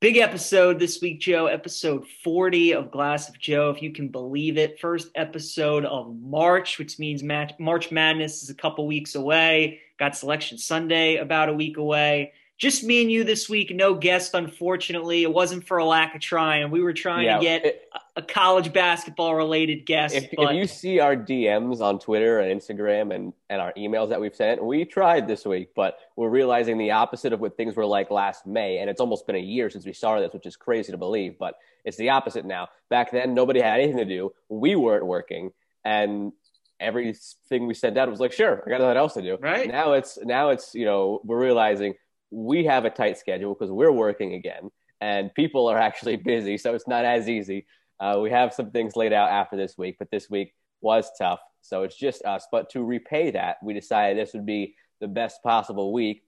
Big episode this week, Joe. Episode 40 of Glass of Joe, if you can believe it. First episode of March, which means March Madness is a couple weeks away. Got Selection Sunday about a week away just me and you this week. No guest, unfortunately. It wasn't for a lack of trying. We were trying yeah, to get it, a college basketball related guest. If, but... if, you see our DMs on Twitter and Instagram and, and our emails that we've sent, we tried this week, but we're realizing the opposite of what things were like last May. And it's almost been a year since we started this, which is crazy to believe, but it's the opposite now. Back then, nobody had anything to do. We weren't working. And everything we sent out was like, sure, I got nothing else to do. Right. Now it's, now it's, you know, we're realizing – we have a tight schedule because we're working again and people are actually busy. So it's not as easy. Uh, we have some things laid out after this week, but this week was tough. So it's just us. But to repay that, we decided this would be the best possible week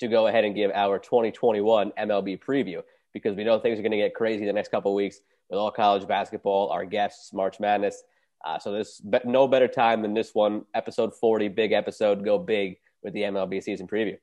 to go ahead and give our 2021 MLB preview because we know things are going to get crazy the next couple weeks with all college basketball, our guests, March Madness. Uh, so there's no better time than this one, episode 40, big episode, go big with the MLB season preview.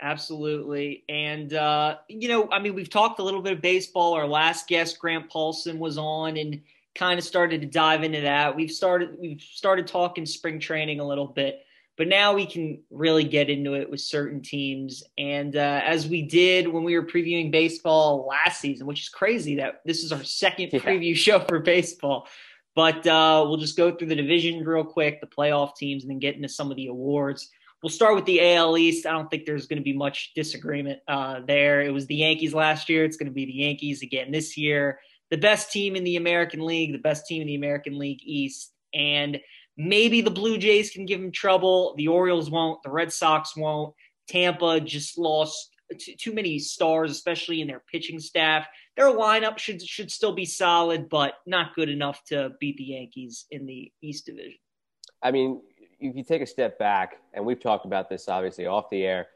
Absolutely. And, uh, you know, I mean, we've talked a little bit of baseball. Our last guest, Grant Paulsen, was on and kind of started to dive into that. We've started, we've started talking spring training a little bit, but now we can really get into it with certain teams. And uh, as we did when we were previewing baseball last season, which is crazy that this is our second yeah. preview show for baseball. But uh, we'll just go through the division real quick, the playoff teams, and then get into some of the awards. We'll start with the AL East. I don't think there's going to be much disagreement uh, there. It was the Yankees last year. It's going to be the Yankees again this year. The best team in the American League, the best team in the American League East. And maybe the Blue Jays can give them trouble. The Orioles won't. The Red Sox won't. Tampa just lost t- too many stars, especially in their pitching staff. Their lineup should should still be solid, but not good enough to beat the Yankees in the East Division. I mean, if you take a step back, and we've talked about this obviously off the air,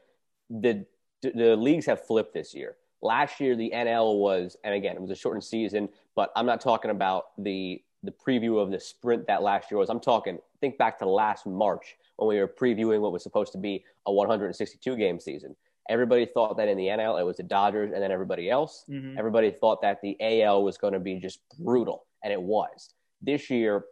the the leagues have flipped this year. Last year, the NL was, and again, it was a shortened season, but I'm not talking about the the preview of the sprint that last year was. I'm talking, think back to last March when we were previewing what was supposed to be a 162 game season. Everybody thought that in the NL it was the Dodgers and then everybody else. Mm-hmm. Everybody thought that the AL was going to be just brutal, and it was. This year,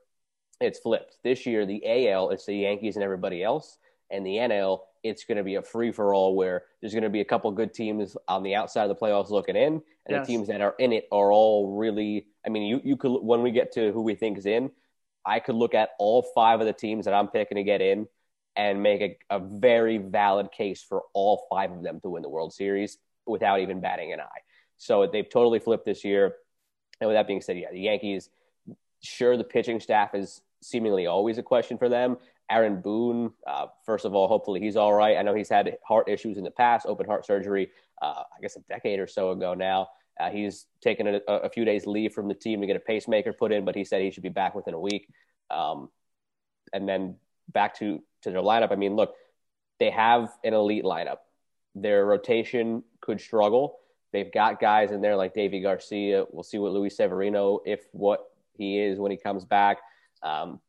it's flipped. This year, the AL, it's the Yankees and everybody else. And the NL, it's going to be a free for all where there's going to be a couple good teams on the outside of the playoffs looking in. And yes. the teams that are in it are all really, I mean, you, you could, when we get to who we think is in, I could look at all five of the teams that I'm picking to get in and make a, a very valid case for all five of them to win the World Series without even batting an eye. So they've totally flipped this year. And with that being said, yeah, the Yankees, sure, the pitching staff is seemingly always a question for them. Aaron Boone, uh, first of all, hopefully he's all right. I know he's had heart issues in the past, open heart surgery, uh, I guess a decade or so ago now. Uh, he's taken a, a, few days leave from the team to get a pacemaker put in, but he said he should be back within a week. Um, and then back to, to their lineup. I mean, look, they have an elite lineup. Their rotation could struggle. They've got guys in there like Deivi Garcia. We'll see what Luis Severino, if what he is when he comes back. Um,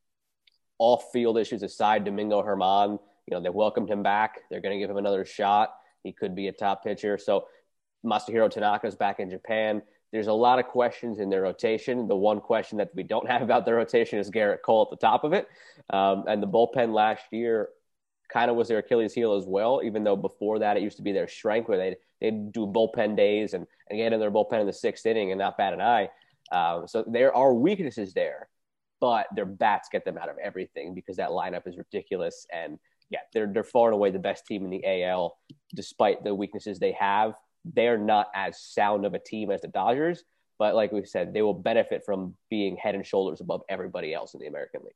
off field issues aside, Domingo German, you know, they welcomed him back. They're going to give him another shot. He could be a top pitcher. So Masahiro Tanaka is back in Japan. There's a lot of questions in their rotation. The one question that we don't have about their rotation is Gerrit Cole at the top of it. Um, and the bullpen last year kind of was their Achilles heel as well, even though before that it used to be their strength where they'd, they'd do bullpen days and, and get in their bullpen in the sixth inning and not bat an eye. Um, so there are weaknesses there but their bats get them out of everything because that lineup is ridiculous. And yeah, they're they're far and away the best team in the AL, despite the weaknesses they have. They're not as sound of a team as the Dodgers, but like we said, they will benefit from being head and shoulders above everybody else in the American League.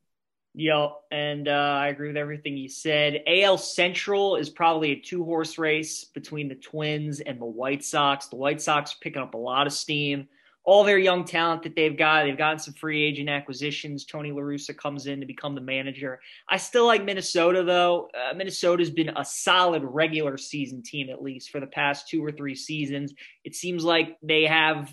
Yep, and uh, I agree with everything you said. AL Central is probably a two horse race between the Twins and the White Sox. The White Sox are picking up a lot of steam all their young talent that they've got. They've gotten some free agent acquisitions. Tony La Russa comes in to become the manager. I still like Minnesota, though. Uh, Minnesota's been a solid regular season team, at least for the past two or three seasons. It seems like they have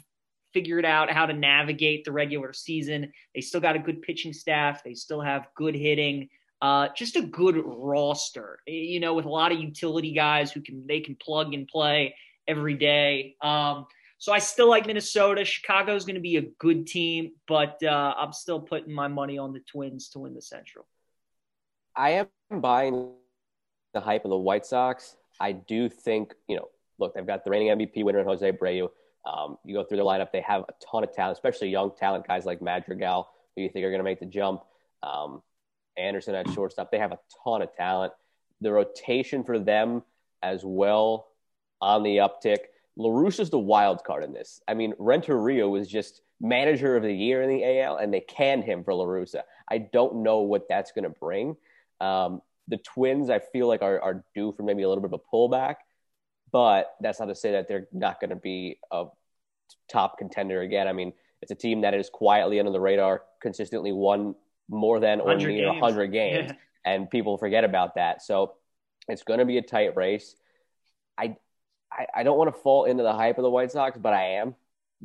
figured out how to navigate the regular season. They still got a good pitching staff, they still have good hitting. Uh, just a good roster, you know, with a lot of utility guys who can they can plug and play every day. Um, So I still like Minnesota. Chicago is going to be a good team, but uh, I'm still putting my money on the Twins to win the Central. I am buying the hype of the White Sox. I do think, you know, look, they've got the reigning MVP winner in Jose Abreu. Um, you go through their lineup, they have a ton of talent, especially young talent guys like Madrigal, who you think are going to make the jump. Um, Anderson at shortstop, they have a ton of talent. The rotation for them as well on the uptick. Is the wild card in this. I mean, Renteria was just manager of the year in the AL, and they canned him for La Russa. I don't know what that's going to bring. Um, the Twins, I feel like, are, are due for maybe a little bit of a pullback, but that's not to say that they're not going to be a top contender again. I mean, it's a team that is quietly under the radar, consistently won more than or near 100 games, yeah. and people forget about that. So it's going to be a tight race. I, I, I don't want to fall into the hype of the White Sox, but I am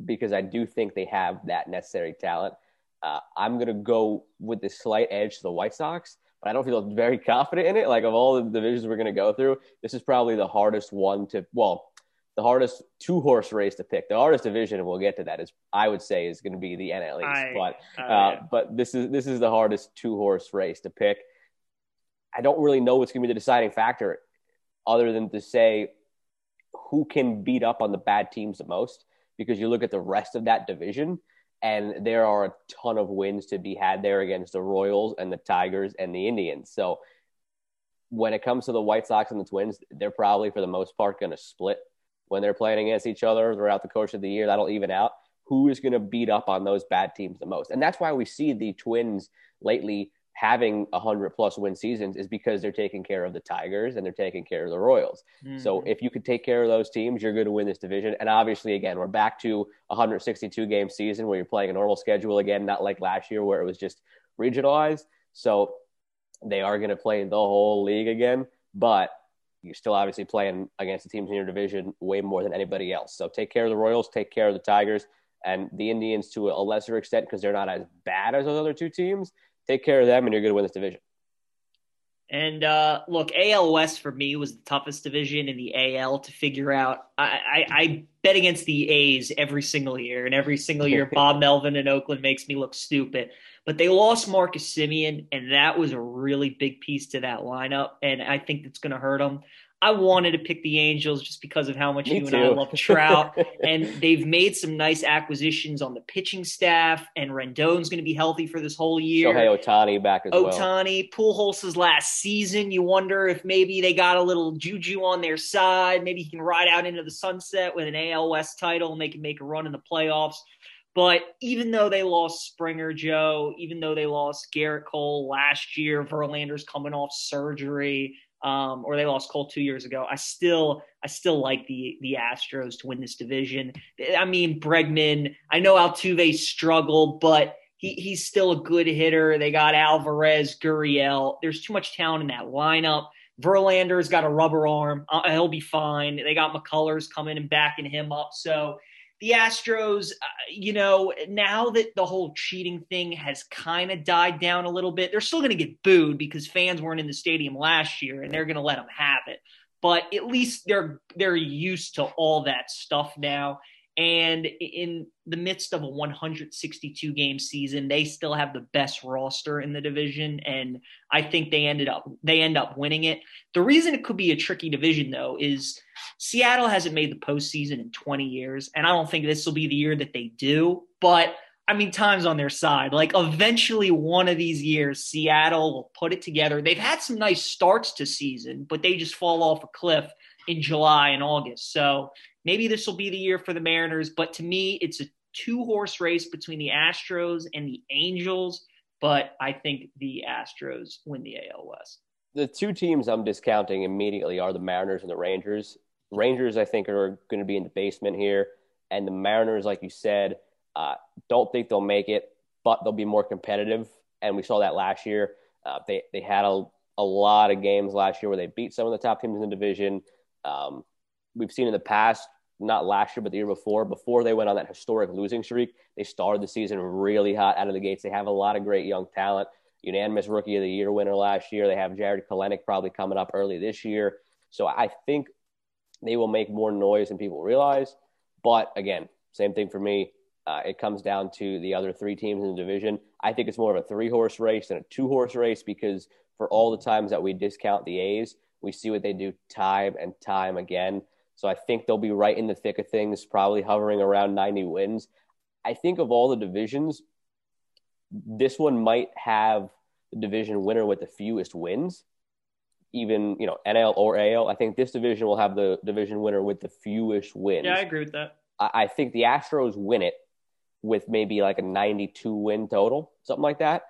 because I do think they have that necessary talent. Uh, I'm going to go with the slight edge to the White Sox, but I don't feel very confident in it. Like, of all the divisions we're going to go through, this is probably the hardest one to, well, the hardest two horse race to pick. The hardest division, and we'll get to that, is I would say is going to be the NL East. But, uh, but this is this is the hardest two horse race to pick. I don't really know what's going to be the deciding factor, other than to say who can beat up on the bad teams the most because you look at the rest of that division and there are a ton of wins to be had there against the Royals and the Tigers and the Indians. So when it comes to the White Sox and the Twins, they're probably for the most part going to split when they're playing against each other throughout the course of the year. That'll even out who is going to beat up on those bad teams the most. And that's why we see the Twins lately having a hundred plus win seasons is because they're taking care of the Tigers and they're taking care of the Royals. Mm-hmm. So if you could take care of those teams, you're going to win this division. And obviously, again, we're back to a 162 game season where you're playing a normal schedule again, not like last year where it was just regionalized. So they are going to play in the whole league again, but you're still obviously playing against the teams in your division way more than anybody else. So take care of the Royals, take care of the Tigers, and the Indians to a lesser extent because they're not as bad as those other two teams take care of them, and you're going to win this division. And uh, look, AL West for me was the toughest division in the AL to figure out. I, I, I bet against the A's every single year, and every single year, Bob Melvin in Oakland makes me look stupid. But they lost Marcus Semien, and that was a really big piece to that lineup, and I think that's going to hurt them. I wanted to pick the Angels just because of how much Me you too. and I love Trout. and they've made some nice acquisitions on the pitching staff, and Rendon's going to be healthy for this whole year. Shohei Ohtani back as Ohtani, well. Ohtani, Pujols' last season. You wonder if maybe they got a little juju on their side. Maybe he can ride out into the sunset with an AL West title and they can make a run in the playoffs. But even though they lost Springer, Joe, even though they lost Gerrit Cole last year, Verlander's coming off surgery um, or they lost Cole two years ago. I still I still like the the Astros to win this division. I mean Bregman. I know Altuve struggled, but he he's still a good hitter. They got Alvarez, Gurriel. There's too much talent in that lineup. Verlander's got a rubber arm. Uh, he'll be fine. They got McCullers coming and backing him up. So the Astros, uh, you know, now that the whole cheating thing has kind of died down a little bit, they're still going to get booed because fans weren't in the stadium last year and they're going to let them have it. But at least they're they're used to all that stuff now. And in the midst of a 162 game season, they still have the best roster in the division, and I think they ended up they end up winning it. The reason it could be a tricky division though is Seattle hasn't made the postseason in 20 years, and I don't think this will be the year that they do. But I mean, time's on their side. Like eventually, one of these years, Seattle will put it together. They've had some nice starts to season, but they just fall off a cliff in July and August. So maybe this will be the year for the Mariners. But to me, it's a two horse race between the Astros and the Angels. But I think the Astros win the AL West. The two teams I'm discounting immediately are the Mariners and the Rangers. Rangers, I think, are going to be in the basement here. And the Mariners, like you said, uh, don't think they'll make it, but they'll be more competitive. And we saw that last year. Uh, they, they had a, a lot of games last year where they beat some of the top teams in the division. Um, we've seen in the past, not last year, but the year before, before they went on that historic losing streak, they started the season really hot out of the gates. They have a lot of great young talent. Unanimous Rookie of the Year winner last year. They have Jarred Kelenic probably coming up early this year. So I think they will make more noise than people realize. But again, same thing for me. Uh, it comes down to the other three teams in the division. I think it's more of a three horse race than a two horse race because for all the times that we discount the A's, we see what they do time and time again. So I think they'll be right in the thick of things, probably hovering around 90 wins. I think of all the divisions, this one might have the division winner with the fewest wins, even you know NL or AL. I think this division will have the division winner with the fewest wins. Yeah, I agree with that. I, I think the Astros win it with maybe like a 92 win total, something like that.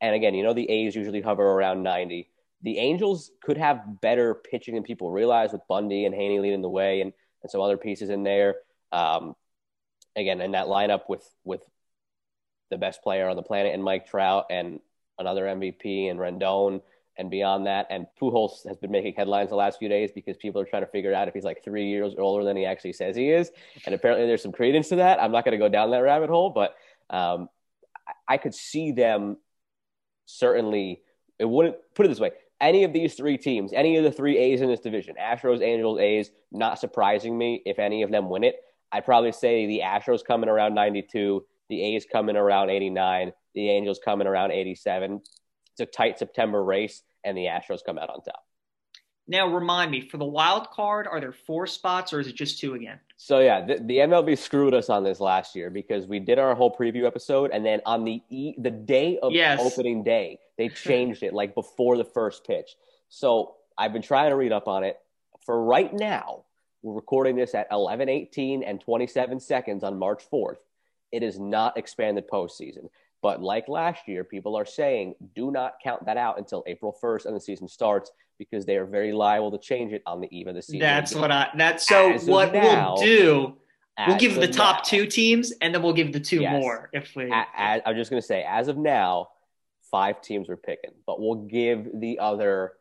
And again, you know the A's usually hover around 90. The Angels could have better pitching than people realize with Bundy and Heaney leading the way and, and some other pieces in there. Um, again, in that lineup with with the best player on the planet and Mike Trout and another MVP and Rendon and beyond that. And Pujols has been making headlines the last few days because people are trying to figure out if he's like three years older than he actually says he is. And apparently there's some credence to that. I'm not going to go down that rabbit hole, but um, I could see them certainly. It wouldn't put it this way. Any of these three teams, any of the three A's in this division, Astros, Angels, A's, not surprising me if any of them win it. I'd probably say the Astros coming around 92, the A's coming around 89, the Angels coming around 87. It's a tight September race, and the Astros come out on top. Now, remind me for the wild card, are there four spots or is it just two again? So yeah, the, the, MLB screwed us on this last year because we did our whole preview episode, and then on the e- the day of yes. opening day, they changed it like before the first pitch. So I've been trying to read up on it. For right now, we're recording this at 11:18 and 27 seconds on March 4th. It is not expanded postseason. But like last year, people are saying do not count that out until April 1st and the season starts because they are very liable to change it on the eve of the season. That's what I. That's so. As what now, we'll do. We'll give the top now, two teams, and then we'll give the two yes, more if we. As, I'm just going to say, as of now, five teams are picking, but we'll give the other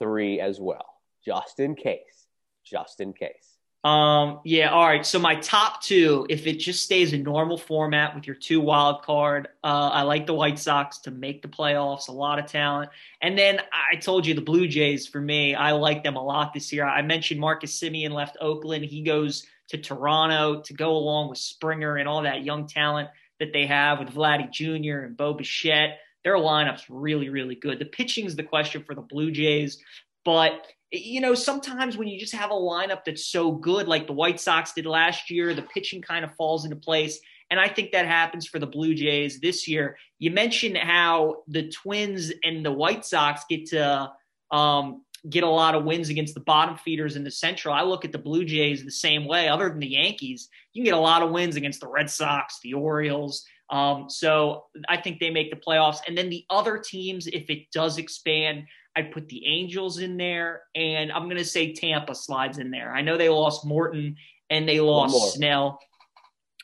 three as well, just in case. Just in case. Um, yeah, all right. So my top two, if it just stays a normal format with your two wild card, uh, I like the White Sox to make the playoffs. A lot of talent, and then I told you the Blue Jays. For me, I like them a lot this year. I mentioned Marcus Semien left Oakland. He goes to Toronto to go along with Springer and all that young talent that they have with Vladdy Jr. and Bo Bichette. Their lineup's really, really good. The pitching is the question for the Blue Jays, but you know, sometimes when you just have a lineup that's so good, like the White Sox did last year, the pitching kind of falls into place. And I think that happens for the Blue Jays this year. You mentioned how the Twins and the White Sox get to um, get a lot of wins against the bottom feeders in the Central. I look at the Blue Jays the same way. Other than the Yankees, you can get a lot of wins against the Red Sox, the Orioles. Um, so I think they make the playoffs. And then the other teams, if it does expand, I'd put the Angels in there, and I'm going to say Tampa slides in there. I know they lost Morton and they lost Snell.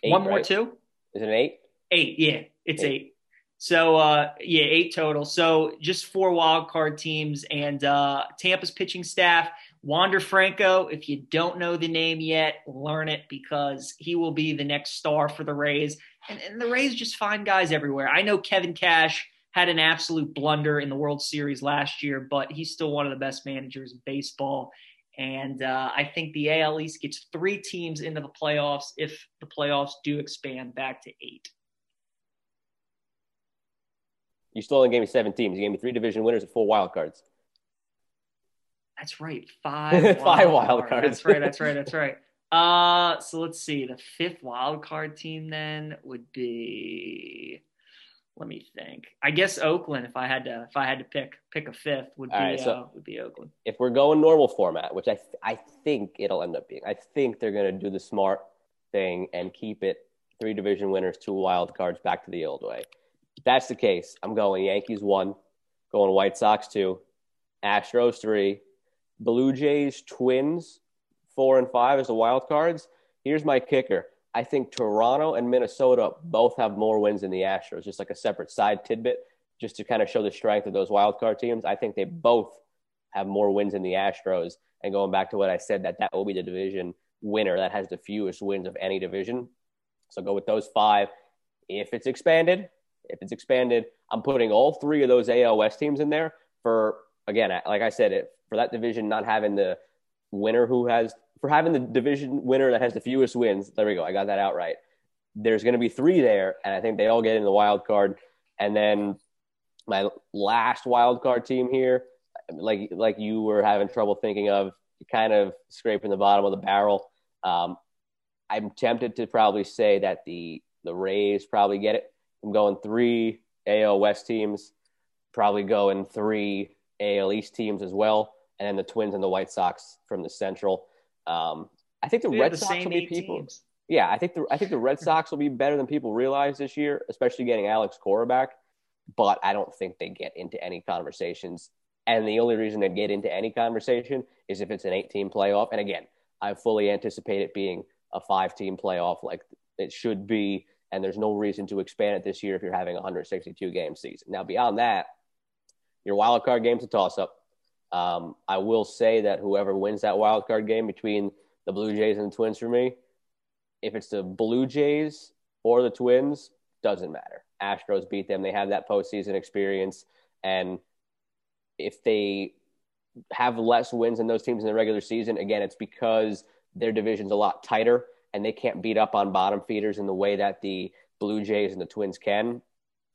Eight, One more, right? too? Is it eight? Eight, yeah, it's eight. eight. So uh, yeah, eight total. So just four wild card teams and uh, Tampa's pitching staff. Wander Franco, if you don't know the name yet, learn it because he will be the next star for the Rays. And, and the Rays just find guys everywhere. I know Kevin Cash had an absolute blunder in the World Series last year, but he's still one of the best managers in baseball. And uh, I think the AL East gets three teams into the playoffs if the playoffs do expand back to eight. You still only gave me seven teams. You gave me three division winners and four wild cards. That's right. Five wild Five wild cards. That's right. That's right. That's right. Uh, so let's see. The fifth wild card team then would be let me think. I guess Oakland, if I had to, if I had to pick pick a fifth, would be right, so uh, would be Oakland. If we're going normal format, which I th- I think it'll end up being, I think they're going to do the smart thing and keep it three division winners, two wild cards, back to the old way. If that's the case, I'm going Yankees one, going White Sox two, Astros three, Blue Jays, Twins four and five as the wild cards. Here's my kicker. I think Toronto and Minnesota both have more wins than the Astros, just like a separate side tidbit, just to kind of show the strength of those wild card teams. I think they both have more wins than the Astros. And going back to what I said, that that will be the division winner that has the fewest wins of any division. So go with those five. If it's expanded, if it's expanded, I'm putting all three of those AL West teams in there for again, like I said, it for that division not having the winner who has for having the division winner that has the fewest wins. There we go. I got that out right. There's going to be three there, and I think they all get in the wild card. And then my last wild card team here, like like you were having trouble thinking of, kind of scraping the bottom of the barrel. Um, I'm tempted to probably say that the the Rays probably get it. I'm going three AL West teams, probably going three AL East teams as well, and then the Twins and the White Sox from the Central. Um, I think the We Red the Sox will be people. teams. Yeah, I think the I think the Red Sox will be better than people realize this year, especially getting Alex Cora back. But I don't think they get into any conversations. And the only reason they get into any conversation is if it's an eight-team playoff. And again, I fully anticipate it being a five-team playoff, like it should be. And there's no reason to expand it this year if you're having a 162 game season. Now, beyond that, your wild card game's a toss-up. Um, I will say that whoever wins that wild card game between the Blue Jays and the Twins for me, if it's the Blue Jays or the Twins, doesn't matter. Astros beat them. They have that postseason experience. And if they have less wins than those teams in the regular season, again, it's because their division's a lot tighter and they can't beat up on bottom feeders in the way that the Blue Jays and the Twins can.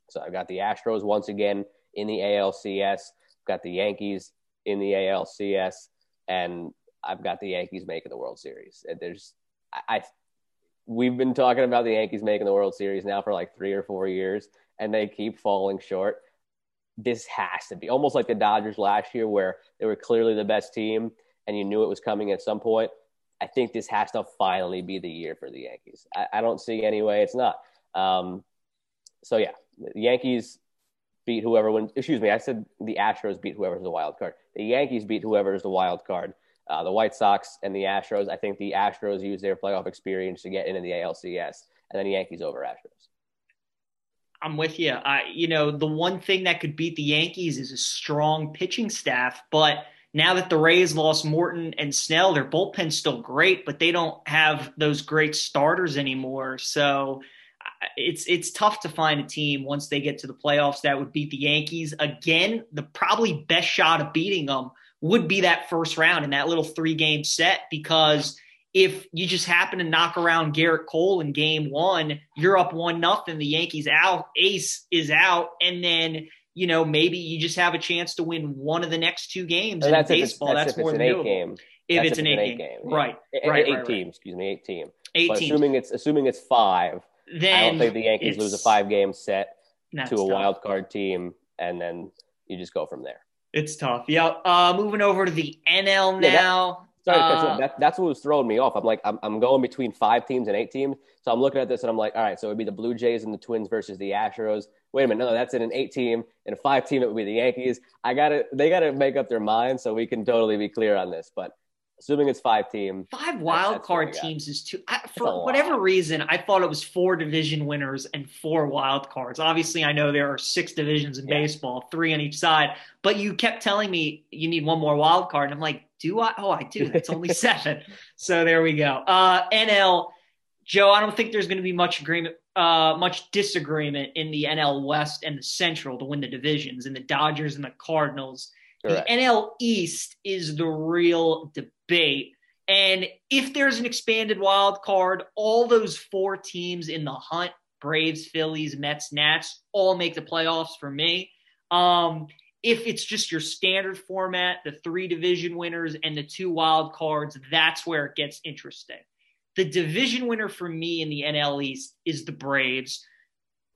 So I've got the Astros once again in the ALCS. I've got the Yankees in the ALCS, and I've got the Yankees making the World Series. There's, I, I, we've been talking about the Yankees making the World Series now for like three or four years, and they keep falling short. This has to be almost like the Dodgers last year, where they were clearly the best team, and you knew it was coming at some point. I think this has to finally be the year for the Yankees. I, I don't see any way it's not. Um, so yeah, the Yankees beat whoever wins. Excuse me, I said the Astros beat whoever's the wild card. The Yankees beat whoever's the wild card. Uh, the White Sox and the Astros. I think the Astros use their playoff experience to get into the ALCS, and then the Yankees over Astros. I'm with you. I, you know, the one thing that could beat the Yankees is a strong pitching staff. But now that the Rays lost Morton and Snell, their bullpen's still great, but they don't have those great starters anymore. So it's it's tough to find a team once they get to the playoffs that would beat the Yankees again. The probably best shot of beating them would be that first round in that little three game set because if you just happen to knock around Gerrit Cole in game one, you're up one nothing. The Yankees out, Ace is out, and then you know maybe you just have a chance to win one of the next two games And in that's baseball. that's That's, more than doable. game. If it's an eight, game, yeah. right? Eight, Right, eight right, right. team, excuse me, eight team. Eight but teams. assuming it's assuming it's five, I don't think the Yankees lose a five game set to a tough. wild card team, and then you just go from there. It's tough. Yeah. Uh, moving over to the NL Yeah, that- now. Sorry, to cut you Uh, that, that's what was throwing me off. I'm like, I'm, I'm going between five teams and eight teams. So I'm looking at this and I'm like, all right, so it would be the Blue Jays and the Twins versus the Astros. Wait a minute, no, that's in an eight team. In a five team, it would be the Yankees. I got to, they got to make up their mind so we can totally be clear on this. But assuming it's five team, Five wild card teams is too. I, for lot. whatever reason, I thought it was four division winners and four wild cards. Obviously, I know there are six divisions in Yeah. baseball, three on each side. But you kept telling me you need one more wild card, and I'm like, do I? Oh, I do. That's only seven. So there we go. Uh, NL, Joe. I don't think there's going to be much agreement, uh, much disagreement in the NL West and the Central to win the divisions, and the Dodgers and the Cardinals. Correct. The NL East is the real debate. And if there's an expanded wild card, all those four teams in the hunt Braves, Phillies, Mets, Nats all make the playoffs for me. Um, if it's just your standard format, the three division winners and the two wild cards, that's where it gets interesting. The division winner for me in the NL East is the Braves.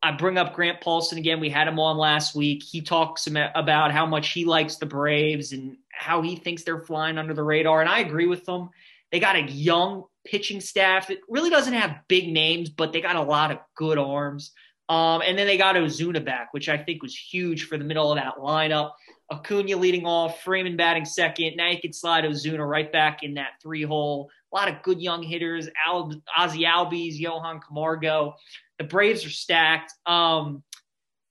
I bring up Grant Paulsen again. We had him on last week. He talks about how much he likes the Braves and how he thinks they're flying under the radar. And I agree with them. They got a young pitching staff that really doesn't have big names, but they got a lot of good arms. Um, and then they got Ozuna back, which I think was huge for the middle of that lineup. Acuna leading off, Freeman batting second. Now you can slide Ozuna right back in that three hole. A lot of good young hitters, Al- Ozzy Albies, Johan Camargo. The Braves are stacked. Um,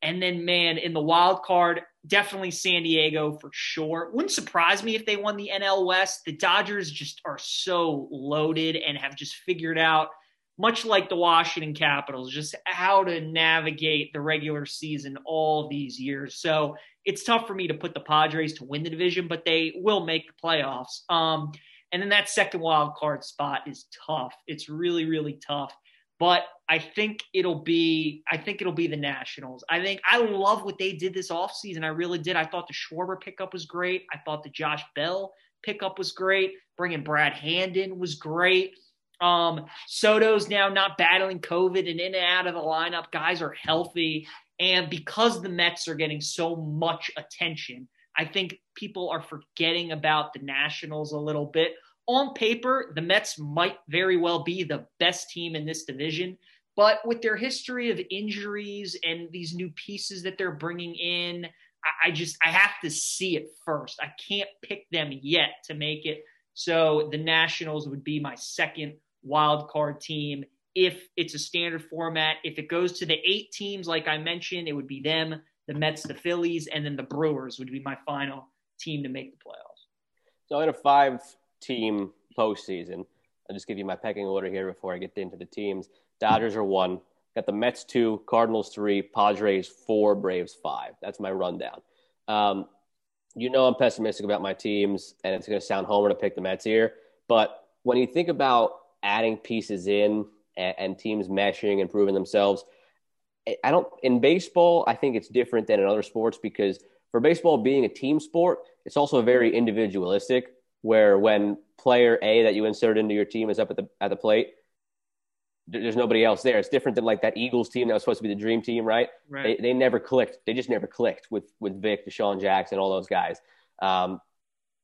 and then, man, in the wild card, definitely San Diego for sure. Wouldn't surprise me if they won the NL West. The Dodgers just are so loaded and have just figured out, much like the Washington Capitals, just how to navigate the regular season all these years. So it's tough for me to put the Padres to win the division, but they will make the playoffs. Um, And then that second wild card spot is tough. It's really, really tough. But I think it'll be I think it'll be the Nationals. I think I love what they did this offseason. I really did. I thought the Schwarber pickup was great. I thought the Josh Bell pickup was great. Bringing Brad Hand in was great. Um, Soto's now not battling COVID and in and out of the lineup. Guys are healthy. And because the Mets are getting so much attention, I think people are forgetting about the Nationals a little bit. On paper, the Mets might very well be the best team in this division. But with their history of injuries and these new pieces that they're bringing in, I just I have to see it first. I can't pick them yet to make it. So the Nationals would be my second wild card team if it's a standard format. If it goes to the eight teams, like I mentioned, it would be them, the Mets, the Phillies, and then the Brewers would be my final team to make the playoffs. So in a five team postseason, I'll just give you my pecking order here before I get into the teams. Dodgers are one. Got the Mets two, Cardinals three, Padres four, Braves five. That's my rundown. Um, you know I'm pessimistic about my teams, and it's going to sound homer to pick the Mets here. But when you think about adding pieces in and, and teams meshing and proving themselves. I don't in baseball. I think it's different than in other sports because for baseball being a team sport, it's also very individualistic. Where when player A that you insert into your team is up at the at the plate, there's nobody else there. It's different than like that Eagles team that was supposed to be the dream team, right? right. They, they never clicked. They just never clicked with with Vick, DeSean Jackson, all those guys. Um,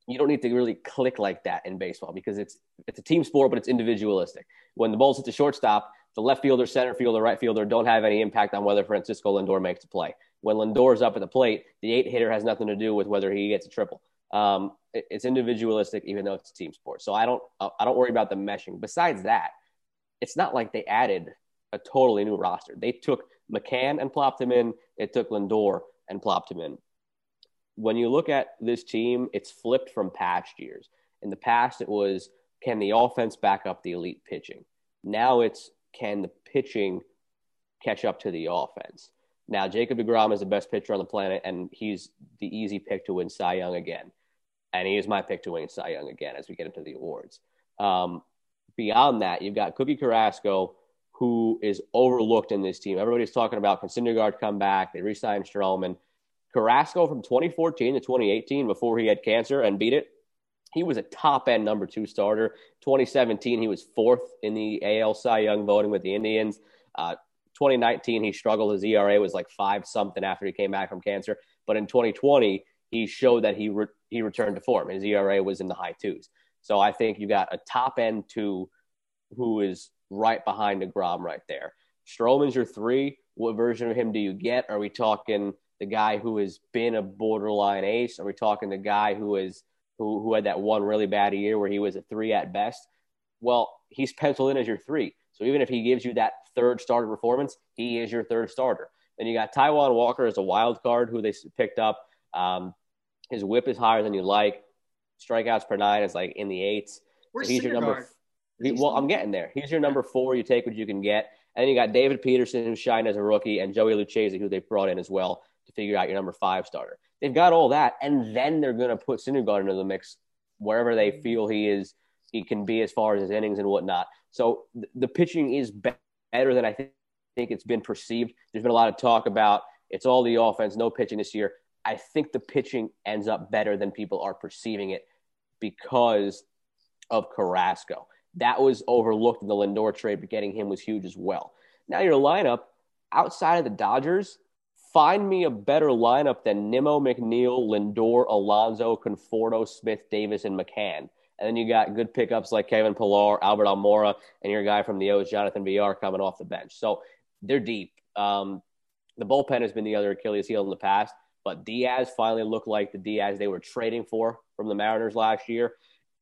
you don't need to really click like that in baseball because it's it's a team sport, but it's individualistic. When the ball's at the shortstop, the left fielder, center fielder, right fielder don't have any impact on whether Francisco Lindor makes a play. When Lindor's up at the plate, the eight hitter has nothing to do with whether he gets a triple. Um, it, it's individualistic, even though it's a team sport. So I don't I don't worry about the meshing. Besides that, it's not like they added a totally new roster. They took McCann and plopped him in. They took Lindor and plopped him in when you look at this team, it's flipped from past years. In the past, it was can the offense back up the elite pitching? Now it's can the pitching catch up to the offense? Now, Jacob DeGrom is the best pitcher on the planet, and he's the easy pick to win Cy Young again. And he is my pick to win Cy Young again as we get into the awards. Um, beyond that, you've got Cookie Carrasco, who is overlooked in this team. Everybody's talking about can Syndergaard come back? They re-signed Stroman. Carrasco from 2014 to 2018 before he had cancer and beat it. He was a top end number two starter. 2017, he was fourth in the AL Cy Young voting with the Indians. Uh, 2019, he struggled. His ERA was like five something after he came back from cancer. But in 2020, he showed that he re- he returned to form. His ERA was in the high twos. So I think you got a top end two who is right behind the DeGrom right there. Stroman's your three. What version of him do you get? Are we talking – the guy who has been a borderline ace? Are we talking the guy who is who who had that one really bad year where he was a three at best? Well, he's penciled in as your three. So even if he gives you that third starter performance, he is your third starter. Then you got Taijuan Walker as a wild card who they picked up. Um, his whip is higher than you like. Strikeouts per nine is like in the eights. Where's so he's your number. He, well, I'm getting there. He's your number four. You take what you can get. And then you got David Peterson, who's shined as a rookie, and Joey Lucchesi, who they brought in as well to figure out your number five starter. They've got all that, and then they're going to put Syndergaard into the mix wherever they mm-hmm. feel he is. He can be as far as his innings and whatnot. So th- the pitching is better than I think, think it's been perceived. There's been a lot of talk about it's all the offense, no pitching this year. I think the pitching ends up better than people are perceiving it because of Carrasco. That was overlooked in the Lindor trade, but getting him was huge as well. Now your lineup outside of the Dodgers, find me a better lineup than Nimmo, McNeil, Lindor, Alonso, Conforto, Smith, Davis, and McCann. And then you got good pickups like Kevin Pillar, Albert Almora, and your guy from the O's, Jonathan Villar, coming off the bench. So they're deep. Um, the bullpen has been the other Achilles heel in the past, but Diaz finally looked like the Diaz they were trading for from the Mariners last year.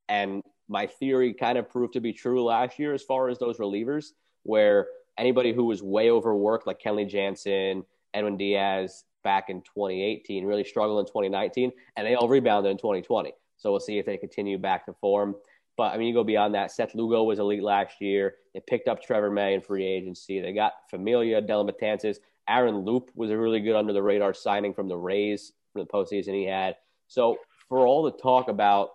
And my theory kind of proved to be true last year as far as those relievers, where anybody who was way overworked, like Kenley Jansen, Edwin Diaz back in 2018, really struggled in 2019, and they all rebounded in 2020. So we'll see if they continue back to form. But I mean, you go beyond that. Seth Lugo was elite last year. They picked up Trevor May in free agency. They got Familia, Dellin Betances. Aaron Loup was a really good under the radar signing from the Rays from the postseason he had. So for all the talk about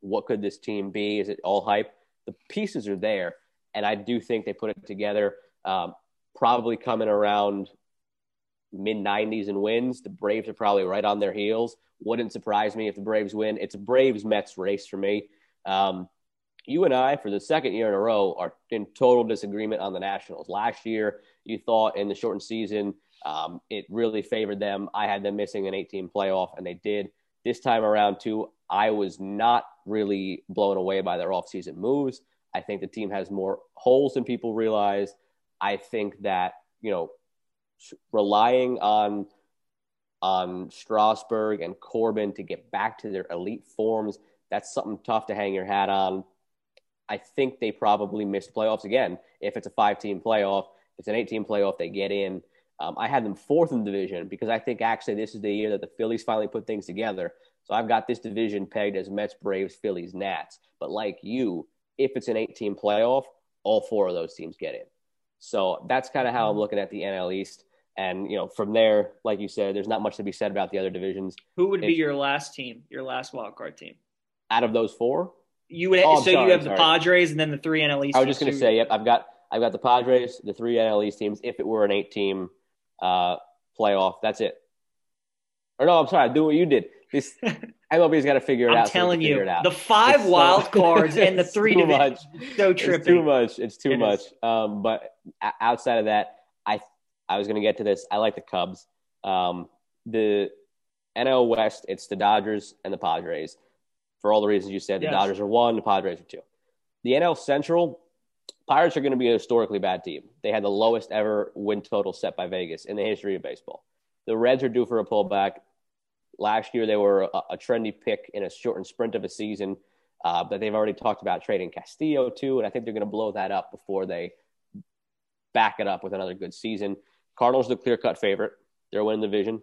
what could this team be? Is it all hype? The pieces are there, and I do think they put it together. Um, probably coming around mid 90s and wins. The Braves are probably right on their heels. Wouldn't surprise me if the Braves win. It's a Braves Mets race for me. Um, you and I, for the second year in a row, are in total disagreement on the Nationals. Last year, you thought in the shortened season, um, it really favored them. I had them missing an 18 playoff, and they did. This time around, too, I was not really blown away by their offseason moves. I think the team has more holes than people realize. I think that, you know, relying on on Strasburg and Corbin to get back to their elite forms, that's something tough to hang your hat on. I think they probably missed playoffs again. If it's a five team playoff, if it's an eight team playoff, they get in. Um, I had them fourth in the division because I think actually this is the year that the Phillies finally put things together. So I've got this division pegged as Mets, Braves, Phillies, Nats. But like you, if it's an eight team playoff, all four of those teams get in. So that's kind of how I'm mm-hmm. looking at the NL East. And you know, from there, like you said, there's not much to be said about the other divisions. Who would be your last team, your last wild card team? Out of those four, you would. Oh, so sorry, you have the Padres and then the three NL East. I was just going to say, yep, I've got I've got the Padres, the three NL East teams. If it were an eight team uh, playoff, that's it. Or no, I'm sorry, do what you did. This MLB's got to figure it I'm out. I'm telling you, the five it's wild so, cards and the three too much. So trippy. It's too much. It's too it much. Um, but outside of that, I I was going to get to this. I like the Cubs. Um, the NL West, it's the Dodgers and the Padres. For all the reasons you said, the yes. Dodgers are one, the Padres are two. The NL Central, Pirates are going to be a historically bad team. They had the lowest ever win total set by Vegas in the history of baseball. The Reds are due for a pullback. Last year, they were a, a trendy pick in a shortened sprint of a season, uh, but they've already talked about trading Castillo too, and I think they're going to blow that up before they back it up with another good season. Cardinals the clear cut favorite. They're winning the division.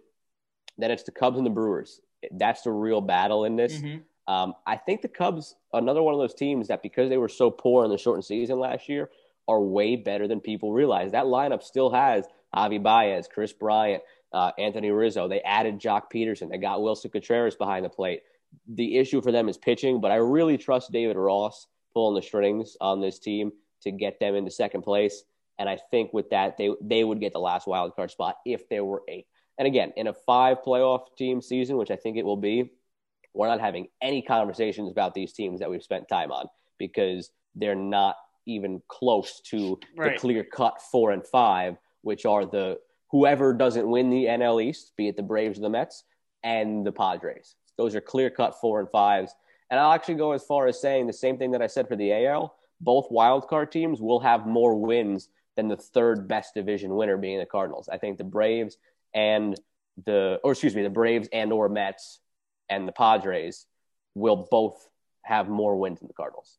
Then it's the Cubs and the Brewers. That's the real battle in this. Mm-hmm. Um, I think the Cubs, another one of those teams that because they were so poor in the shortened season last year, are way better than people realize. That lineup still has Javi Baez, Kris Bryant, uh, Anthony Rizzo. They added Joc Pederson. They got Willson Contreras behind the plate. The issue for them is pitching, but I really trust David Ross pulling the strings on this team to get them into second place. And I think with that, they they would get the last wild card spot if there were eight. And again, in a five playoff team season, which I think it will be, we're not having any conversations about these teams that we've spent time on because they're not even close to right. the clear cut four and five, which are the whoever doesn't win the NL East, be it the Braves or the Mets, and the Padres. Those are clear cut four and fives. And I'll actually go as far as saying the same thing that I said for the AL. Both wildcard teams will have more wins than the third best division winner being the Cardinals. I think the Braves and the or excuse me, the Braves and or Mets and the Padres will both have more wins than the Cardinals.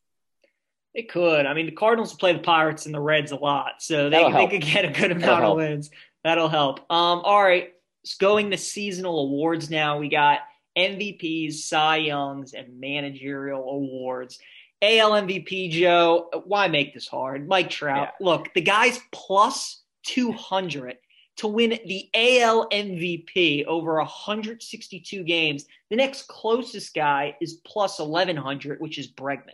It could. I mean, the Cardinals play the Pirates and the Reds a lot, so they, they could get a good amount of wins. That'll help. Um, all right, it's going to seasonal awards now. We got MVPs, Cy Youngs, and managerial awards. AL MVP, Joe, why make this hard? Mike Trout. Yeah. Look, the guy's plus 200 to win the AL MVP over 162 games. The next closest guy is plus 1100, which is Bregman.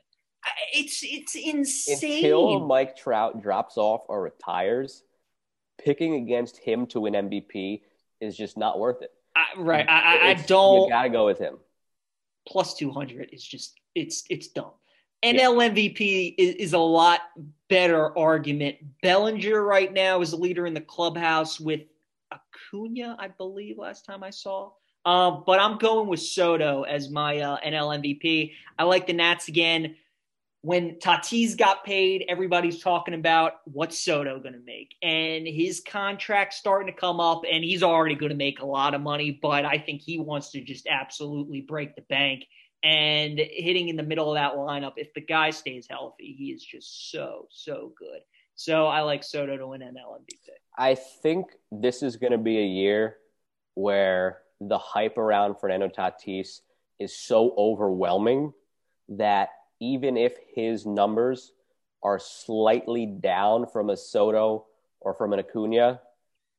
It's it's insane. Until Mike Trout drops off or retires, picking against him to win MVP is just not worth it. I, right. I, I don't. You got to go with him. Plus 200 is just, it's it's dumb. NL MVP is, is, a lot better argument. Bellinger right now is a leader in the clubhouse with Acuna, I believe, last time I saw. Uh, but I'm going with Soto as my uh, NL MVP. I like the Nats again. When Tatis got paid, everybody's talking about what's Soto going to make. And his contract's starting to come up, and he's already going to make a lot of money. But I think he wants to just absolutely break the bank and hitting in the middle of that lineup. If the guy stays healthy, he is just so, so good. So I like Soto to win NL MVP. I think this is going to be a year where the hype around Fernando Tatis is so overwhelming that even if his numbers are slightly down from a Soto or from an Acuna,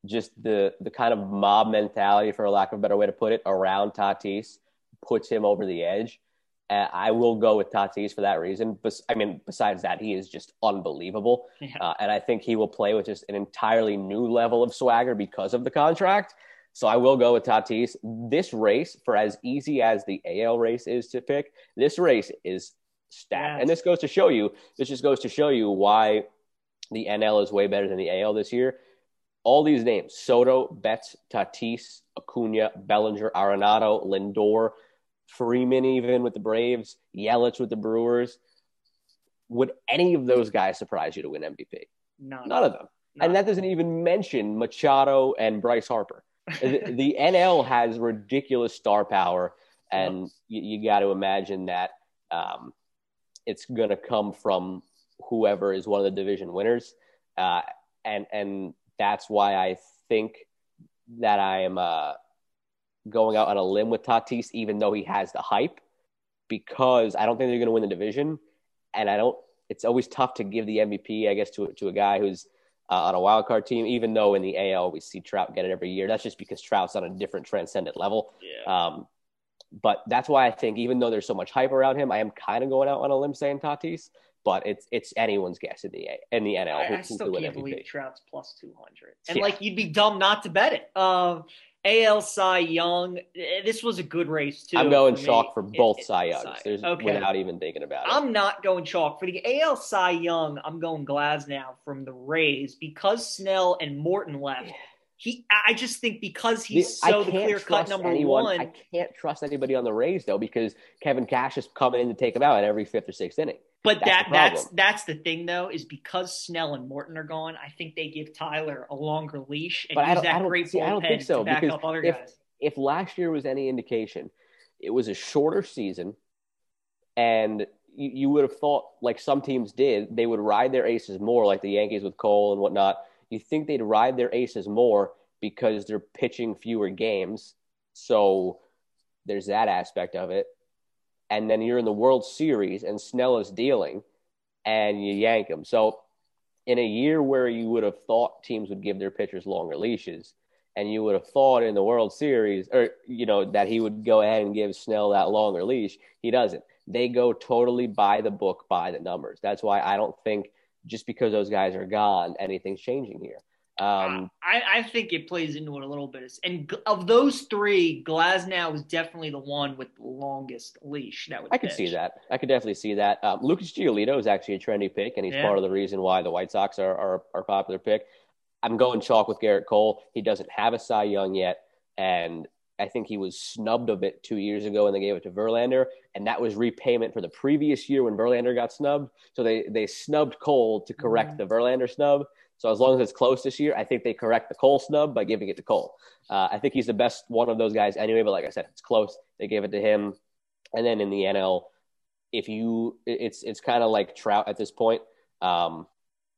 just the the kind of mob mentality, for lack of a better way to put it, around Tatis puts him over the edge. Uh, I will go with Tatis for that reason. But I mean, besides that, he is just unbelievable, yeah. uh, and I think he will play with just an entirely new level of swagger because of the contract. So I will go with Tatis. This race, for as easy as the AL race is to pick, this race is stacked, yes. and this goes to show you. This just goes to show you why the NL is way better than the AL this year. All these names: Soto, Betts, Tatis, Acuna, Bellinger, Arenado, Lindor Freeman, even with the Braves, Yelich with the Brewers. Would any of those guys surprise you to win MVP? None, None of them. None. And that doesn't even mention Machado and Bryce Harper. the, the, NL has ridiculous star power, and you, you got to imagine that um, it's going to come from whoever is one of the division winners, uh, and and that's why I think that I am uh, going out on a limb with Tatis, even though he has the hype, because I don't think they're going to win the division, and I don't. It's always tough to give the MVP, I guess, to to a guy who's uh, on a wild card team. Even though in the AL we see Trout get it every year, that's just because Trout's on a different transcendent level. Yeah. Um, but that's why I think even though there's so much hype around him, I am kind of going out on a limb saying Tatis. But it's it's anyone's guess in the in the NL. I, I still can't believe Trout's plus two hundred, and yeah. like you'd be dumb not to bet it. Um, AL Cy Young. Eh, this was a good race too. I'm going for chalk for both it, Cy Youngs. There's okay. without even thinking about it. I'm not going chalk for the AL Cy Young. I'm going Glasnow from the Rays because Snell and Morton left. He, I just think because he's the, so the clear cut number anyone. one. I can't trust anybody on the Rays though because Kevin Cash is coming in to take him out at every fifth or sixth inning. But that's that that's that's the thing though is because Snell and Morton are gone. I think they give Tyler a longer leash and but use that great see, bullpen I don't think so, to back up other if, guys. If last year was any indication, it was a shorter season, and you, you would have thought like some teams did, they would ride their aces more, like the Yankees with Cole and whatnot. You think they'd ride their aces more because they're pitching fewer games, so there's that aspect of it and then you're in the World Series and Snell is dealing and you yank him. So in a year where you would have thought teams would give their pitchers longer leashes and you would have thought in the World Series or you know that he would go ahead and give Snell that longer leash, he doesn't. They go totally by the book, by the numbers. That's why I don't think just because those guys are gone, anything's changing here. Um, I, I think it plays into it a little bit. And of those three, Glasnow is definitely the one with the longest leash. That would I could see that. I could definitely see that. Um, Lucas Giolito is actually a trendy pick, and he's yeah. part of the reason why the White Sox are, are, are popular pick. I'm going chalk with Gerrit Cole. He doesn't have a Cy Young yet, and I think he was snubbed a bit two years ago when they gave it to Verlander, and that was repayment for the previous year when Verlander got snubbed. So they they snubbed Cole to correct mm-hmm. the Verlander snub. So as long as it's close this year, I think they correct the Cole snub by giving it to Cole. Uh, I think he's the best one of those guys anyway. But like I said, it's close. They gave it to him, and then in the NL, if you, it's it's kind of like Trout at this point um,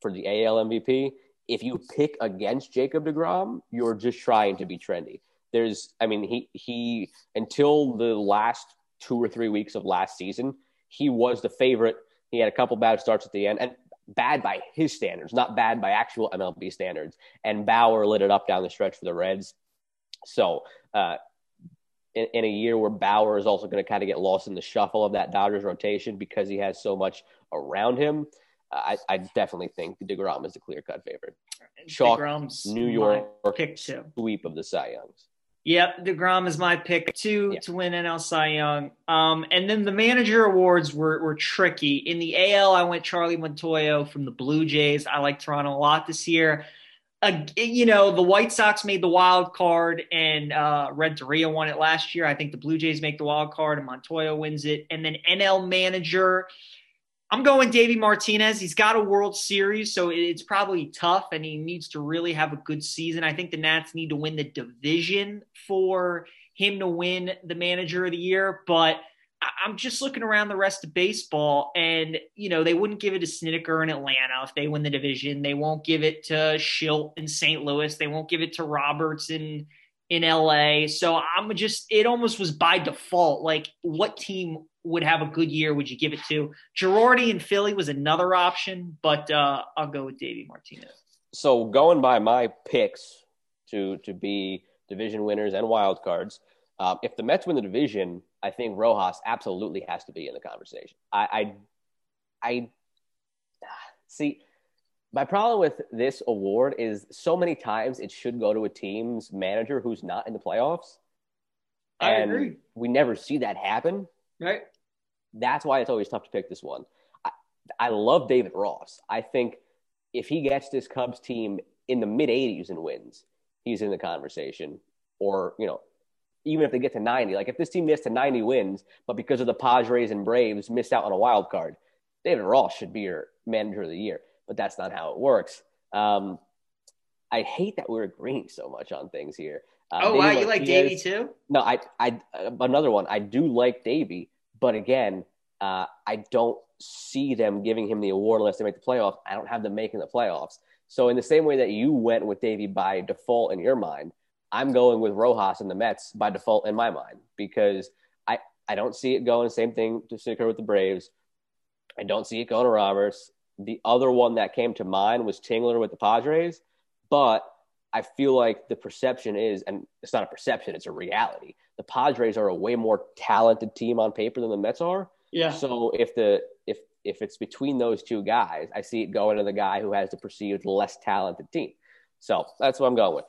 for the AL MVP. If you pick against Jacob Degrom, you're just trying to be trendy. There's, I mean, he he until the last two or three weeks of last season, he was the favorite. He had a couple bad starts at the end, and bad by his standards, not bad by actual MLB standards. And Bauer lit it up down the stretch for the Reds. So, uh, in, in, a year where Bauer is also going to kind of get lost in the shuffle of that Dodgers rotation because he has so much around him, uh, I, I, definitely think DeGrom is the clear cut favorite. Chalk, New York pick sweep of the Cy Youngs. Yep, Degrom is my pick two yeah. to win NL Cy Young. Um, and then the manager awards were were tricky. In the AL, I went Charlie Montoyo from the Blue Jays. I like Toronto a lot this year. Uh, you know, the White Sox made the wild card, and uh, Renteria won it last year. I think the Blue Jays make the wild card, and Montoyo wins it. And then NL manager. I'm going Davey Martinez. He's got a World Series, so it's probably tough, and he needs to really have a good season. I think the Nats need to win the division for him to win the Manager of the Year, but I'm just looking around the rest of baseball, and you know they wouldn't give it to Snitker in Atlanta if they win the division. They won't give it to Shildt in St. Louis. They won't give it to Roberts in in LA. So I'm just it almost was by default. Like what team would have a good year would you give it to? Girardi in Philly was another option, but uh, I'll go with Davey Martinez. So going by my picks to to be division winners and wild cards, Um, if the Mets win the division, I think Rojas absolutely has to be in the conversation. I, I, I see. My problem with this award is so many times it should go to a team's manager who's not in the playoffs. I and agree. we never see that happen. Right. That's why it's always tough to pick this one. I, I love David Ross. I think if he gets this Cubs team in the mid 80s and wins, he's in the conversation. Or, you know, even if they get to 90, like if this team gets to 90 wins, but because of the Padres and Braves missed out on a wild card, David Ross should be your manager of the year. But that's not how it works. Um, I hate that we're agreeing so much on things here. Uh, oh, wow. You like Davey too? No, I, I, another one. I do like Davey, but again, uh, I don't see them giving him the award unless they make the playoffs. I don't have them making the playoffs. So in the same way that you went with Davey by default in your mind, I'm going with Rojas and the Mets by default in my mind because I, I don't see it going. Same thing to occur with the Braves. I don't see it going to Roberts. The other one that came to mind was Tingler with the Padres, but I feel like the perception is, and it's not a perception, it's a reality. The Padres are a way more talented team on paper than the Mets are. Yeah. So if the if if it's between those two guys, I see it going to the guy who has the perceived less talented team. So that's what I'm going with.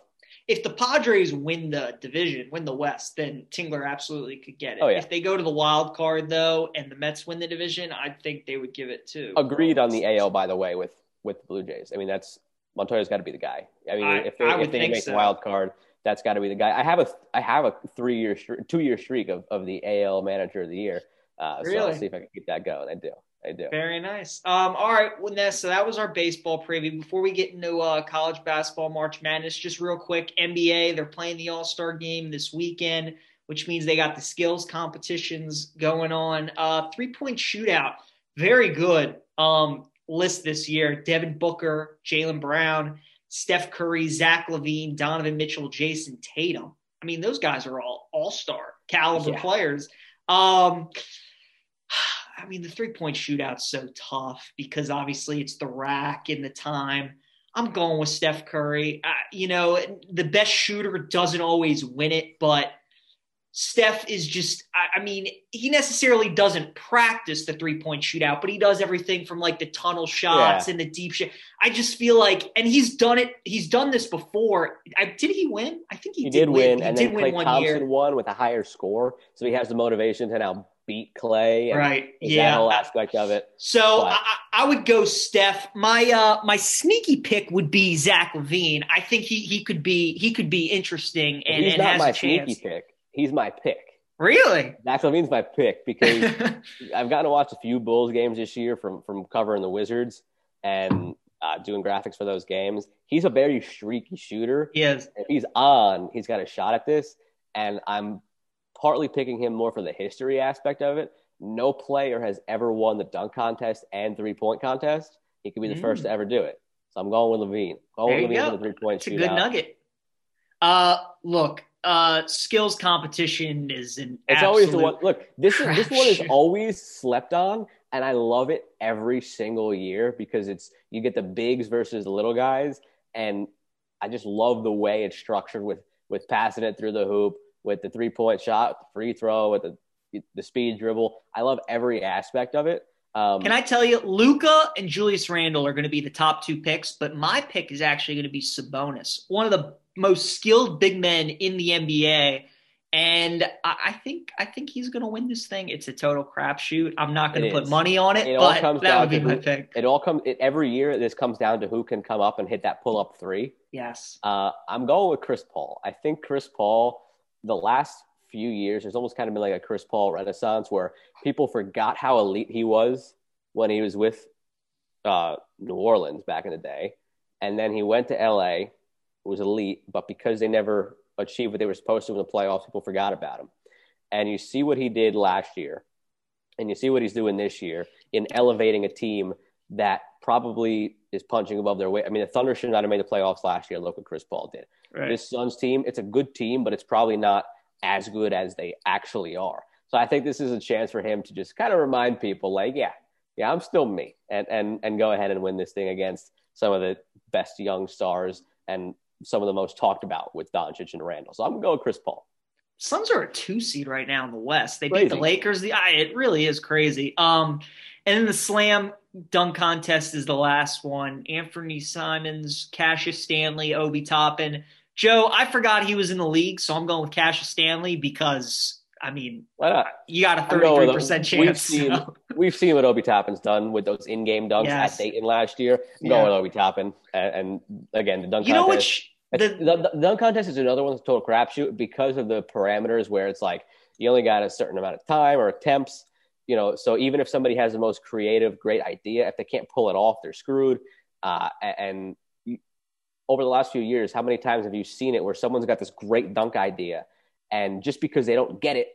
If the Padres win the division, win the West, then Tingler absolutely could get it. Oh, yeah. If they go to the wild card though, and the Mets win the division, I think they would give it to. Agreed on the AL, by the way, with with the Blue Jays. I mean, that's Montoyo's got to be the guy. I mean, I, if they, if they make so. the wild card, that's got to be the guy. I have a I have a three year two year streak of, of the AL Manager of the Year. Uh, really? So I'll see if I can keep that going. I do. I do. Very nice. Um, all right, well, Ness, so that was our baseball preview. Before we get into uh, college basketball, March Madness, just real quick, NBA, they're playing the All Star game this weekend, which means they got the skills competitions going on. Uh, Three point shootout, very good um, list this year. Devin Booker, Jaylen Brown, Steph Curry, Zach LaVine, Donovan Mitchell, Jayson Tatum. I mean, those guys are all all star caliber Yeah. players. Um, I mean, the three point shootout's so tough because obviously it's the rack and the time. I'm going with Steph Curry. Uh, you know, the best shooter doesn't always win it, but Steph is just, I, I mean, he necessarily doesn't practice the three point shootout, but he does everything from like the tunnel shots Yeah. and the deep shot. I just feel like, and he's done it, he's done this before. I, did he win? I think he, He did win, He and did then win Klay one Thompson year. won with a higher score, so he has the motivation to now beat Klay. And Right. Yeah. that whole aspect of it. So I, I would go Steph. My uh my sneaky pick would be Zach LaVine. I think he he could be he could be interesting and, he's and not has my sneaky pick. He's my pick. Really? Zach LaVine's my pick because I've gotten to watch a few Bulls games this year from from covering the Wizards and uh, doing graphics for those games. He's a very streaky shooter. he is. If he's on, he's got a shot at this, and I'm partly picking him more for the history aspect of it. No player has ever won the dunk contest and three point contest. He could be the Mm. first to ever do it. So I'm going with LaVine. Going There with LaVine go. for the three point It's a good nugget. Uh look, uh skills competition is an It's always the one. Look, this is this one is always slept on, and I love it every single year because it's you get the bigs versus the little guys, and I just love the way it's structured with with passing it through the hoop, with the three point shot, the free throw, with the the speed dribble. I love every aspect of it. Um, Can I tell you, Luka and Julius Randle are going to be the top two picks, but my pick is actually going to be Sabonis, one of the most skilled big men in the NBA. And I, I think I think he's going to win this thing. It's a total crapshoot. I'm not going to put money on it, It all but comes that down would be to my pick. It all comes it, every year. This comes down to who can come up and hit that pull up three. Yes. Uh, I'm going with Chris Paul. I think Chris Paul, the last few years, there's almost kind of been like a Chris Paul renaissance where people forgot how elite he was when he was with uh, New Orleans back in the day. And then he went to LA, was elite, but because they never achieved what they were supposed to in the playoffs, people forgot about him. And you see what he did last year, and you see what he's doing this year in elevating a team that probably is punching above their weight. I mean, the Thunder should not have made the playoffs last year. Look what Chris Paul did. Right. This Suns team, it's a good team, but it's probably not as good as they actually are. So I think this is a chance for him to just kind of remind people, like, yeah, yeah, I'm still me, and and and go ahead and win this thing against some of the best young stars and some of the most talked about with Doncic and Randle. So I'm gonna go with Chris Paul. Suns are a two seed right now in the West. They Crazy. beat the Lakers. The it really is crazy. Um, and then the slam dunk contest is the last one. Anfernee Simons, Cassius Stanley, Obi Toppin. Joe, I forgot he was in the league, so I'm going with Cassius Stanley because I mean you got a I'm going with 33 percent him. We've chance. seen so- we've seen what Obi Toppin's done with those in-game dunks Yes. at Dayton last year. I'm Yeah. going Obi Toppin, and, and again the dunk contest. You know contest. which the, the, dunk contest is another one that's a total crapshoot because of the parameters where it's like you only got a certain amount of time or attempts. You know, so even if somebody has the most creative, great idea, if they can't pull it off, they're screwed. Uh, and over the last few years, how many times have you seen it where someone's got this great dunk idea, and just because they don't get it,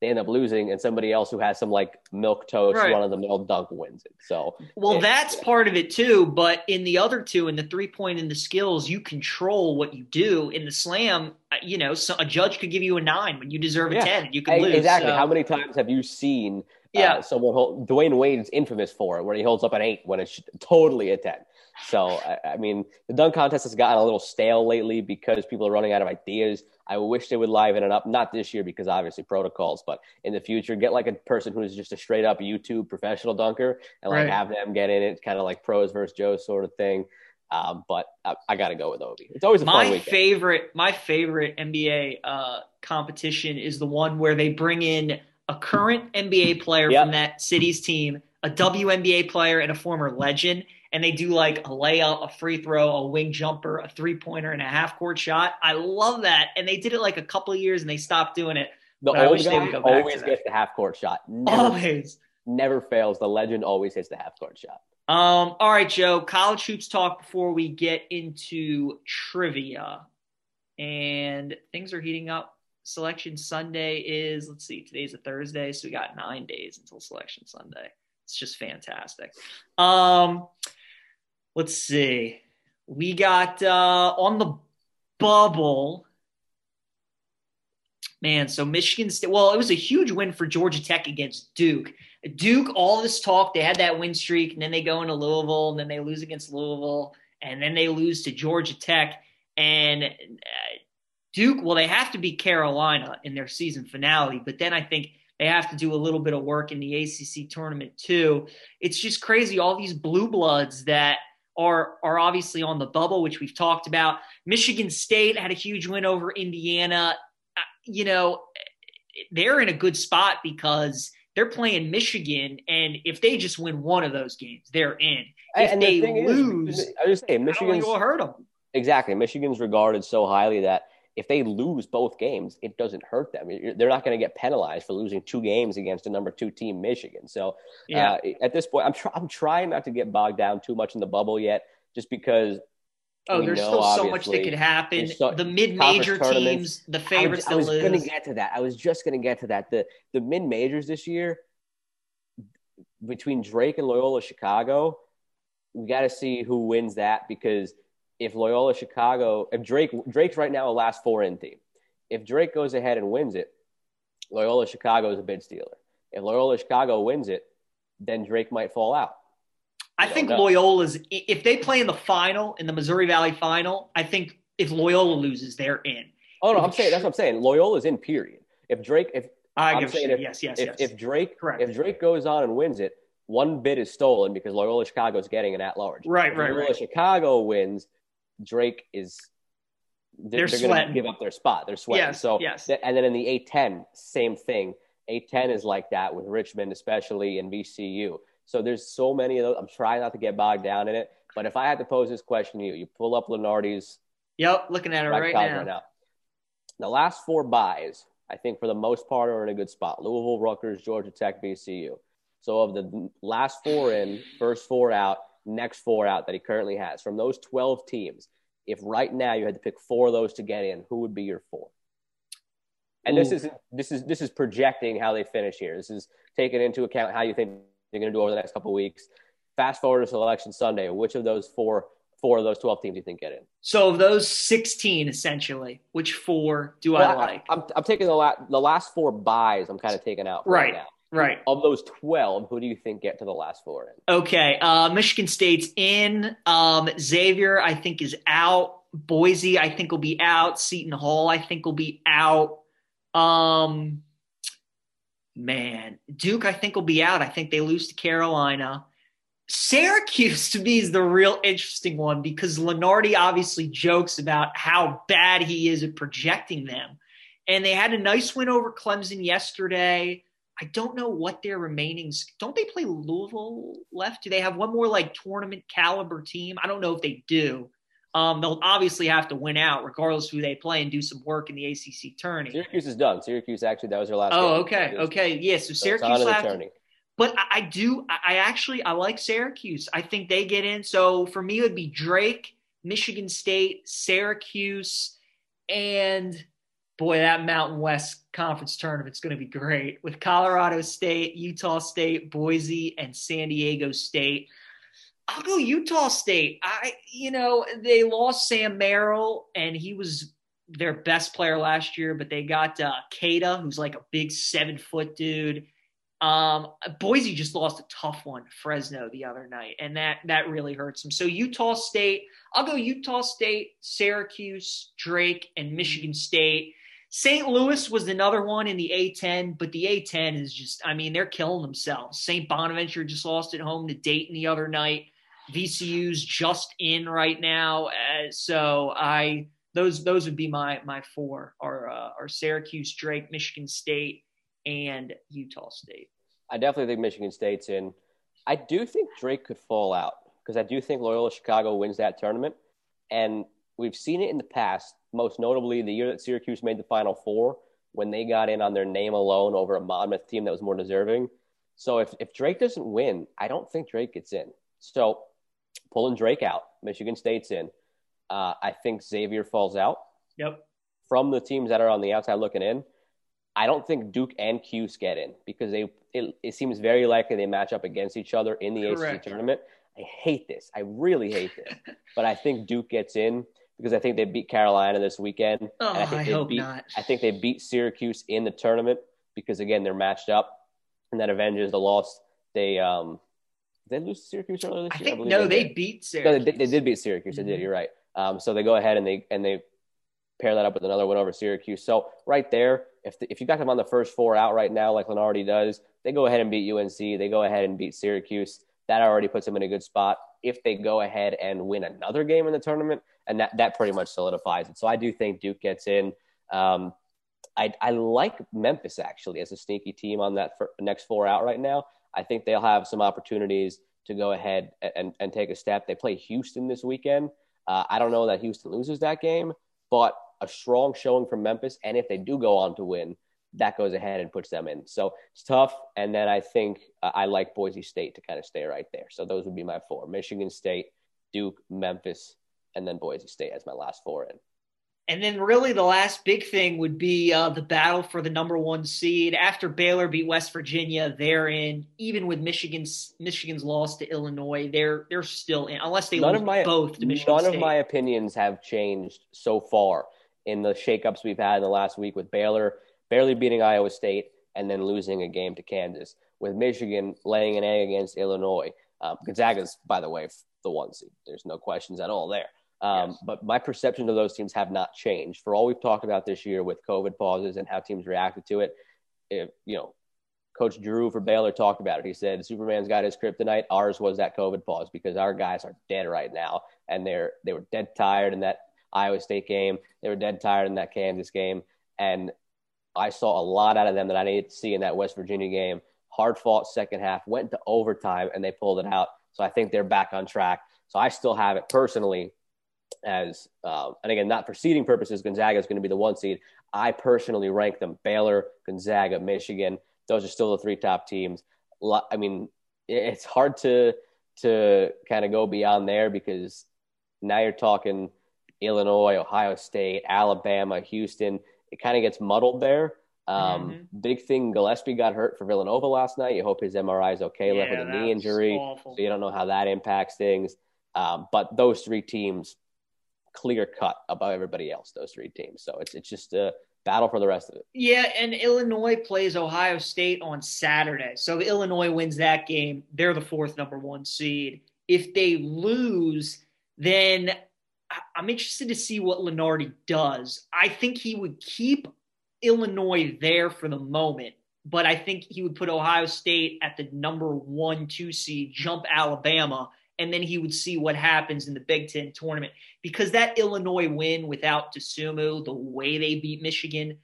they end up losing, and somebody else who has some like milk toast, Right. run of the mill dunk wins it. So Well, that's part of it too. But in the other two, in the three point and the skills, you control what you do. In the slam, uh, you know, so a judge could give you a nine when you deserve a Yeah. ten. You could Hey, lose. Exactly. So- How many times have you seen Yeah. uh, someone hold, Dwyane Wade is infamous for it, where he holds up an eight when it's totally a 10. So, I, I mean, the dunk contest has gotten a little stale lately because people are running out of ideas. I wish they would liven it up, not this year because obviously protocols, but in the future, get like a person who's just a straight up YouTube professional dunker and like Right. have them get in it, kind of like pros versus Joes sort of thing. Um, but I, I got to go with Obi. It's always a fun my weekend. favorite, my favorite NBA uh, competition is the one where they bring in a current NBA player Yep. from that city's team, a WNBA player, and a former legend, and they do like a layup, a free throw, a wing jumper, a three pointer, and a half court shot. I love that, and they did it like a couple of years, and they stopped doing it. the but old wish they would guy go back to always gets the half court shot. Never, Always. never fails. The legend always hits the half court shot. Um, all right, Joe. College hoops talk before we get into trivia, and things are heating up. Selection Sunday is let's see, today's a Thursday, so we got nine days until Selection Sunday. It's just fantastic. Um, let's see. We got uh, on the bubble. Man, so Michigan State. Well, it was a huge win for Georgia Tech against Duke. Duke, all this talk, they had that win streak, and then they go into Louisville, and then they lose against Louisville, and then they lose to Georgia Tech. And uh, Duke, well, they have to beat Carolina in their season finale, but then I think they have to do a little bit of work in the ACC tournament too. It's just crazy. All these blue bloods that are are obviously on the bubble, which we've talked about. Michigan State had a huge win over Indiana. Uh, You know, they're in a good spot because they're playing Michigan, and if they just win one of those games, they're in. If and they the lose, is, I just saying, I don't think Michigan's it will hurt them. exactly. Michigan's regarded so highly that if they lose both games, it doesn't hurt them. They're not going to get penalized for losing two games against a number two team, Michigan. So Yeah. uh, at this point, I'm try- I'm trying not to get bogged down too much in the bubble yet, just because. Oh, there's know, still so much that could happen. so- the mid-major teams, the favorites I was to going to get to that. I was just going to get to that. The the mid majors this year between Drake and Loyola Chicago, we got to see who wins that because if Loyola Chicago, if Drake Drake's right now a last four in team, if Drake goes ahead and wins it, Loyola Chicago is a bid stealer. If Loyola Chicago wins it, then Drake might fall out. I think know. Loyola's if they play in the final in the Missouri Valley final, I think if Loyola loses, they're in. Oh no, I'm saying that's what I'm saying. Loyola's in period. If Drake, if I I'm give saying if- yes, yes, if, yes. if Drake Correct. if Drake goes on and wins it, one bid is stolen because Loyola Chicago is getting an at large. Right, if right, Loyola right. Chicago wins, Drake is They're going sweating. to give up their spot. They're sweating. Yes, so yes. th- and then in the A10, same thing. A10 is like that with Richmond, especially and VCU. So there's so many of those. I'm trying not to get bogged down in it, but if I had to pose this question to you, you pull up Lunardi's yep, looking at it right, college now. The last four buys, I think for the most part, are in a good spot. Louisville, Rutgers, Georgia Tech, VCU. So of the last four in, first four out, next four out that he currently has, from those 12 teams, if right now you had to pick four of those to get in, who would be your four? And this is this is this is projecting how they finish here. This is taking into account how you think they're going to do over the next couple weeks. Fast forward to selection Sunday. Which of those four four of those 12 teams do you think get in? So of those 16, essentially, which four do Well, I like? I'm, I'm taking the, la- the last four buys. I'm kind of taking out Right. now. Right. Of those 12, who do you think get to the last four in? Okay. Uh, Michigan State's in. Um, Xavier, I think, is out. Boise, I think, will be out. Seton Hall, I think, will be out. Um, man, Duke, I think will be out. I think they lose to Carolina. Syracuse to me is the real interesting one because Lunardi obviously jokes about how bad he is at projecting them. And they had a nice win over Clemson yesterday. I don't know what their remaining don't they play Louisville left? Do they have one more like tournament caliber team? I don't know if they do. Um, they'll obviously have to win out regardless who they play and do some work in the ACC tourney. Syracuse is done. Syracuse actually that was their last. Oh, game. okay, okay, yeah. So, so Syracuse to, but I, I do. I actually I like Syracuse. I think they get in. So for me, it would be Drake, Michigan State, Syracuse, and boy, that Mountain West Conference tournament's going to be great with Colorado State, Utah State, Boise, and San Diego State. I'll go Utah State. I, you know, they lost Sam Merrill, and he was their best player last year, but they got uh, Queta, who's like a big seven foot dude. Um, Boise just lost a tough one, Fresno, the other night, and that that really hurts them. So Utah State, I'll go Utah State, Syracuse, Drake, and Michigan State. St. Louis was another one in the A10, but the A10 is just, I mean, they're killing themselves. St. Bonaventure just lost at home to Dayton the other night. VCU's just in right now, uh, so I those those would be my my four are uh, are Syracuse, Drake, Michigan State, and Utah State. I definitely think Michigan State's in. I do think Drake could fall out because I do think Loyola Chicago wins that tournament, and we've seen it in the past. Most notably, the year that Syracuse made the Final Four when they got in on their name alone over a Monmouth team that was more deserving. So if, if Drake doesn't win, I don't think Drake gets in. So pulling Drake out, Michigan State's in. Uh, I think Xavier falls out. Yep. From the teams that are on the outside looking in, I don't think Duke and Cuse get in because they it, it seems very likely they match up against each other in the Correct. ACC tournament. I hate this. I really hate this. but I think Duke gets in because I think they beat Carolina this weekend. Oh, I, think I they hope beat, not. I think they beat Syracuse in the tournament because again they're matched up, and that avenges the loss. They um they lose to Syracuse earlier this I year. Think, I no, they, they beat Syracuse. No, they, they, did beat Syracuse. Mm-hmm. They did. Mm-hmm. You're right. Um, so they go ahead and they and they pair that up with another win over Syracuse. So right there, if the, if you got them on the first four out right now, like Lunardi does, they go ahead and beat UNC. They go ahead and beat Syracuse. That already puts them in a good spot. If they go ahead and win another game in the tournament, and that that pretty much solidifies it. So I do think Duke gets in. Um, I, I like Memphis actually as a sneaky team on that next four out right now. I think they'll have some opportunities to go ahead and, and take a step. They play Houston this weekend. Uh, I don't know that Houston loses that game, but a strong showing from Memphis. And if they do go on to win, that goes ahead and puts them in. So it's tough. And then I think uh, I like Boise State to kind of stay right there. So those would be my four Michigan State, Duke, Memphis, and then Boise State as my last four in. And then, really, the last big thing would be uh, the battle for the number one seed. After Baylor beat West Virginia, they're in. Even with Michigan's Michigan's loss to Illinois, they're they're still in, unless they none lose my, both to Michigan None State. of my opinions have changed so far in the shakeups we've had in the last week with Baylor barely beating Iowa State and then losing a game to Kansas. With Michigan laying an egg against Illinois, um, Gonzaga's, by the way, the one seed. There's no questions at all there. Um, yes. But my perception of those teams have not changed. For all we've talked about this year with COVID pauses and how teams reacted to it, if, you know, Coach Drew for Baylor talked about it. He said Superman's got his kryptonite. Ours was that COVID pause because our guys are dead right now, and they're they were dead tired in that Iowa State game. They were dead tired in that Kansas game, and I saw a lot out of them that I needed to see in that West Virginia game. Hard fought second half, went to overtime, and they pulled it out. So I think they're back on track. So I still have it personally as, uh, and again, not for seeding purposes, Gonzaga is going to be the one seed. I personally rank them Baylor, Gonzaga, Michigan. Those are still the three top teams. I mean, it's hard to to kind of go beyond there because now you're talking Illinois, Ohio State, Alabama, Houston. It kind of gets muddled there. Um, mm-hmm. Big thing, Gillespie got hurt for Villanova last night. You hope his MRI is okay. Yeah, left with a knee injury, awful. so you don't know how that impacts things. Um, but those three teams, clear cut above everybody else. Those three teams. So it's it's just a battle for the rest of it. Yeah, and Illinois plays Ohio State on Saturday. So if Illinois wins that game, they're the fourth number one seed. If they lose, then I'm interested to see what Lunardi does. I think he would keep Illinois there for the moment, but I think he would put Ohio State at the number one, two seed, jump Alabama, and then he would see what happens in the Big Ten tournament. Because that Illinois win without Dosunmu, the way they beat Michigan,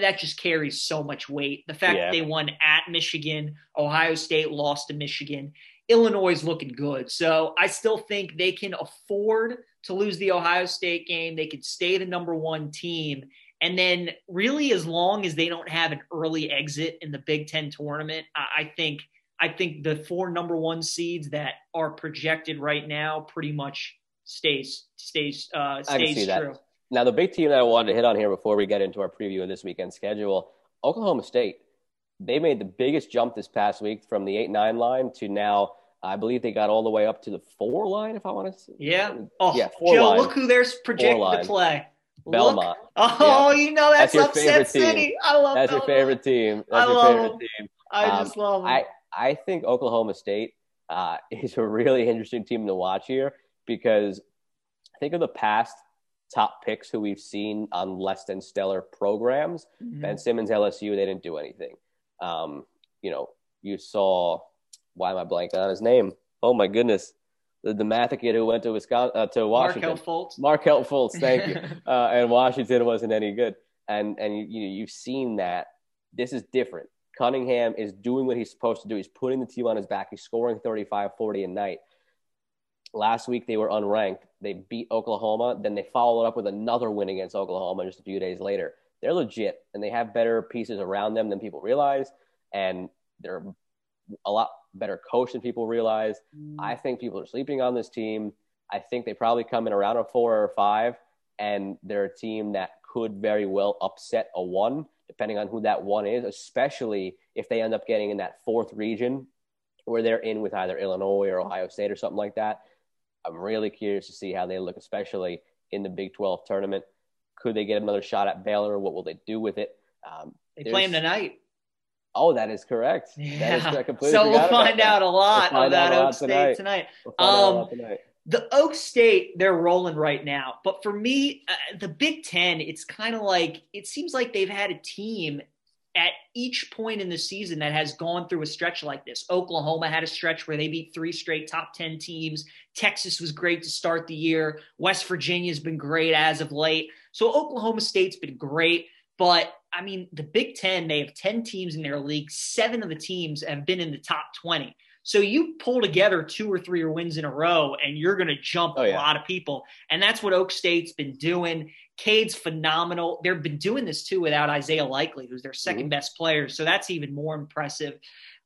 that just carries so much weight. The fact yeah. that they won at Michigan, Ohio State lost to Michigan, Illinois is looking good. So I still think they can afford to lose the Ohio State game. They could stay the number one team. And then, really, as long as they don't have an early exit in the Big Ten tournament, I think I think the four number one seeds that are projected right now pretty much stays stays uh, stays true. That. Now, the big team that I wanted to hit on here before we get into our preview of this weekend schedule, Oklahoma State. They made the biggest jump this past week from the eight nine line to now I believe they got all the way up to the four line, if I want to. Say. Yeah. Oh, yeah. Joe, line. look who they're projected to play. Belmont. Look. Oh, you know that's, that's upset city. I love. That's Belmont. your favorite team. That's I your love favorite them. team. I um, just love them. I I think Oklahoma State uh, is a really interesting team to watch here because think of the past top picks who we've seen on less than stellar programs. Mm-hmm. Ben Simmons, LSU, they didn't do anything. Um, you know, you saw why am I blanking on his name? Oh my goodness, the, the math kid who went to Wisconsin uh, to Washington. Markelle Fultz. Markelle Fultz, thank you. Uh, and Washington wasn't any good. And and you, you you've seen that this is different. Cunningham is doing what he's supposed to do. He's putting the team on his back. He's scoring 35, 40 a night. Last week they were unranked. They beat Oklahoma. Then they followed up with another win against Oklahoma just a few days later. They're legit and they have better pieces around them than people realize. And they're a lot better coach than people realize. Mm. I think people are sleeping on this team. I think they probably come in around a four or five, and they're a team that could very well upset a one, depending on who that one is, especially if they end up getting in that fourth region where they're in with either Illinois or Ohio State or something like that. I'm really curious to see how they look, especially in the Big 12 tournament. Could they get another shot at Baylor? What will they do with it? Um, they play them tonight. Oh, that is correct. Yeah. That is correct. so we'll find out a lot we'll about Oak State tonight. tonight. We'll um, tonight. The Oak State, they're rolling right now. But for me, uh, the Big Ten, it's kind of like it seems like they've had a team at each point in the season that has gone through a stretch like this. Oklahoma had a stretch where they beat three straight top 10 teams. Texas was great to start the year. West Virginia's been great as of late. So Oklahoma State's been great. But I mean, the Big Ten, they have 10 teams in their league. Seven of the teams have been in the top 20. So you pull together two or three wins in a row, and you're going to jump oh, yeah. a lot of people. And that's what Oak State's been doing. Cade's phenomenal. They've been doing this too without Isaac Likekele, who's their 2nd mm-hmm. best player. So that's even more impressive.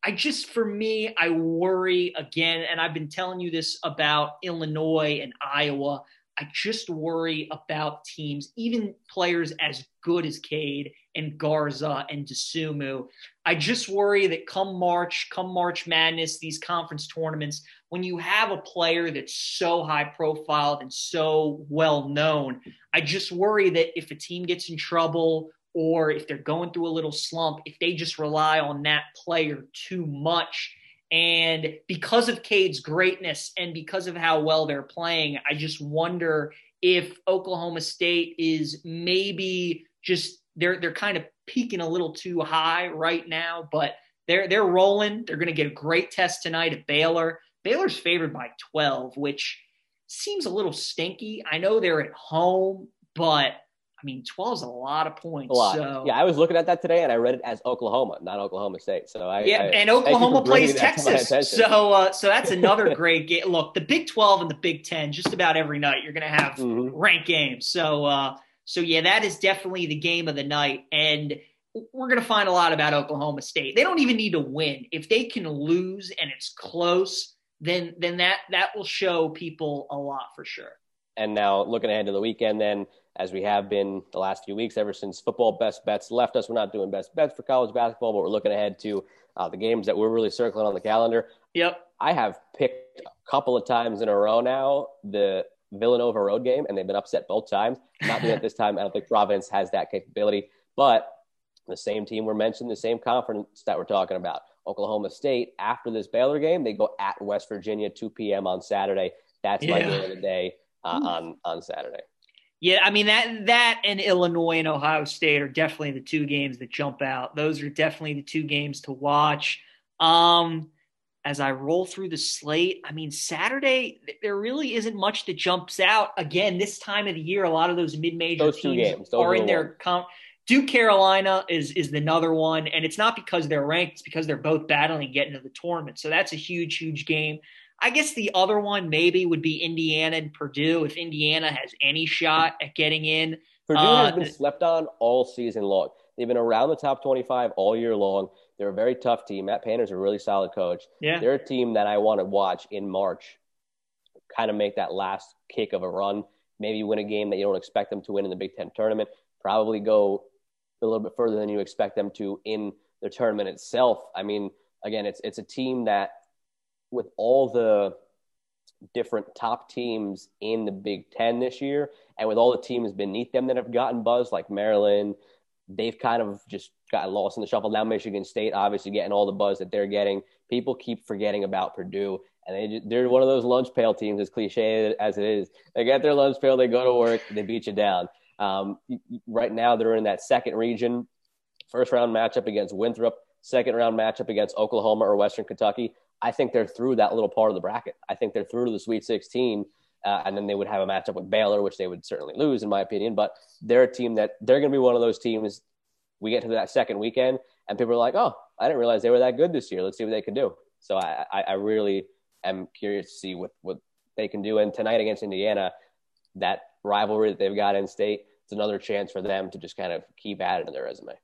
I just, for me, I worry again, and I've been telling you this about Illinois and Iowa. I just worry about teams, even players as good as Cade and Garza and Dosunmu. I just worry that come March, come March Madness, these conference tournaments, when you have a player that's so high profiled and so well known, I just worry that if a team gets in trouble or if they're going through a little slump, if they just rely on that player too much, and because of Cade's greatness and because of how well they're playing, I just wonder if Oklahoma State is maybe just they're they're kind of peaking a little too high right now, but they're they're rolling. They're going to get a great test tonight at Baylor. Baylor's favored by 12, which seems a little stinky. I know they're at home, but I mean, 12 is a lot of points. A lot. So. Yeah, I was looking at that today and I read it as Oklahoma, not Oklahoma State. So I yeah, I, and Oklahoma plays Texas. So uh, so that's another great game. Look, the Big 12 and the Big 10, just about every night you're going to have mm-hmm. ranked games. So uh, so yeah, that is definitely the game of the night, and we're going to find a lot about Oklahoma State. They don't even need to win if they can lose and it's close. Then then that that will show people a lot for sure. And now looking ahead to the weekend, then as we have been the last few weeks, ever since football best bets left us. We're not doing best bets for college basketball, but we're looking ahead to uh, the games that we're really circling on the calendar. Yep. I have picked a couple of times in a row now the Villanova road game, and they've been upset both times. Not doing it this time. I don't think Providence has that capability, but the same team we're mentioning, the same conference that we're talking about. Oklahoma State, after this Baylor game, they go at West Virginia, 2 p.m. on Saturday. That's my game of the day uh, on, on Saturday. Yeah, I mean that that and Illinois and Ohio State are definitely the two games that jump out. Those are definitely the two games to watch. Um, as I roll through the slate, I mean Saturday there really isn't much that jumps out. Again, this time of the year, a lot of those mid-major those teams games, are in their com- Duke Carolina is is another one, and it's not because they're ranked; it's because they're both battling getting to the tournament. So that's a huge, huge game. I guess the other one maybe would be Indiana and Purdue if Indiana has any shot at getting in. Purdue uh, has been slept on all season long. They've been around the top 25 all year long. They're a very tough team. Matt Painter's a really solid coach. Yeah. They're a team that I want to watch in March, kind of make that last kick of a run, maybe win a game that you don't expect them to win in the Big Ten tournament, probably go a little bit further than you expect them to in the tournament itself. I mean, again, it's it's a team that with all the different top teams in the Big Ten this year, and with all the teams beneath them that have gotten buzz, like Maryland, they've kind of just gotten lost in the shuffle. Now Michigan State, obviously, getting all the buzz that they're getting. People keep forgetting about Purdue, and they they're one of those lunch pail teams, as cliche as it is. They get their lunch pail, they go to work, they beat you down. Um, right now, they're in that second region. First round matchup against Winthrop. Second round matchup against Oklahoma or Western Kentucky. I think they're through that little part of the bracket. I think they're through to the Sweet 16, uh, and then they would have a matchup with Baylor, which they would certainly lose, in my opinion. But they're a team that they're going to be one of those teams. We get to that second weekend, and people are like, "Oh, I didn't realize they were that good this year. Let's see what they can do." So I, I, really am curious to see what what they can do. And tonight against Indiana, that rivalry that they've got in state, it's another chance for them to just kind of keep adding to their resume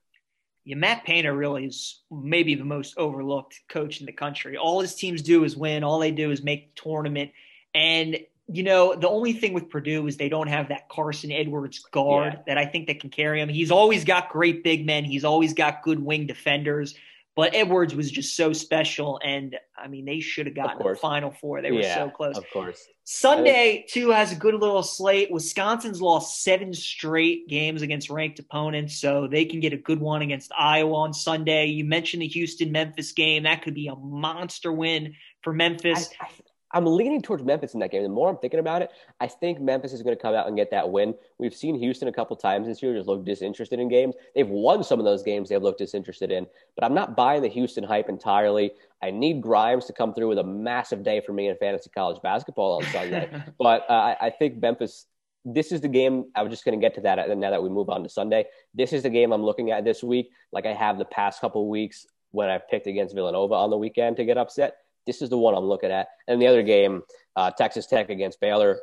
yeah, Matt Painter really is maybe the most overlooked coach in the country. All his teams do is win. All they do is make the tournament. And you know, the only thing with Purdue is they don't have that Carson Edwards guard yeah. that I think that can carry him. He's always got great big men. He's always got good wing defenders. But Edwards was just so special, and I mean, they should have gotten the Final Four. They were yeah, so close. Of course. Sunday too has a good little slate. Wisconsin's lost seven straight games against ranked opponents, so they can get a good one against Iowa on Sunday. You mentioned the Houston Memphis game; that could be a monster win for Memphis. I, I, I'm leaning towards Memphis in that game. The more I'm thinking about it, I think Memphis is going to come out and get that win. We've seen Houston a couple times this year just look disinterested in games. They've won some of those games they've looked disinterested in, but I'm not buying the Houston hype entirely. I need Grimes to come through with a massive day for me in fantasy college basketball on Sunday. but uh, I think Memphis, this is the game. I was just going to get to that and now that we move on to Sunday. This is the game I'm looking at this week, like I have the past couple weeks when I've picked against Villanova on the weekend to get upset this is the one I'm looking at. And the other game, uh, Texas Tech against Baylor.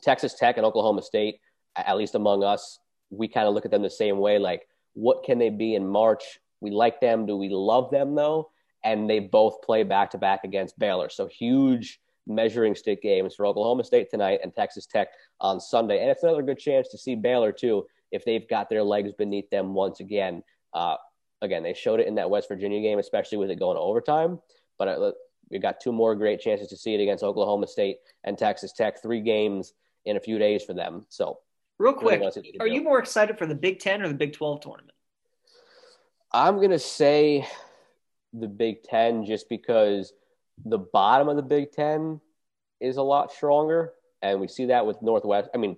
Texas Tech and Oklahoma State, at least among us, we kind of look at them the same way. Like, what can they be in March? We like them. Do we love them though? And they both play back to back against Baylor. So huge measuring stick games for Oklahoma State tonight and Texas Tech on Sunday. And it's another good chance to see Baylor too if they've got their legs beneath them once again. Uh, again, they showed it in that West Virginia game, especially with it going to overtime. But We've got two more great chances to see it against Oklahoma State and Texas Tech. Three games in a few days for them. So, real quick, really are you more excited for the Big Ten or the Big Twelve tournament? I'm gonna say the Big Ten just because the bottom of the Big Ten is a lot stronger, and we see that with Northwest. I mean,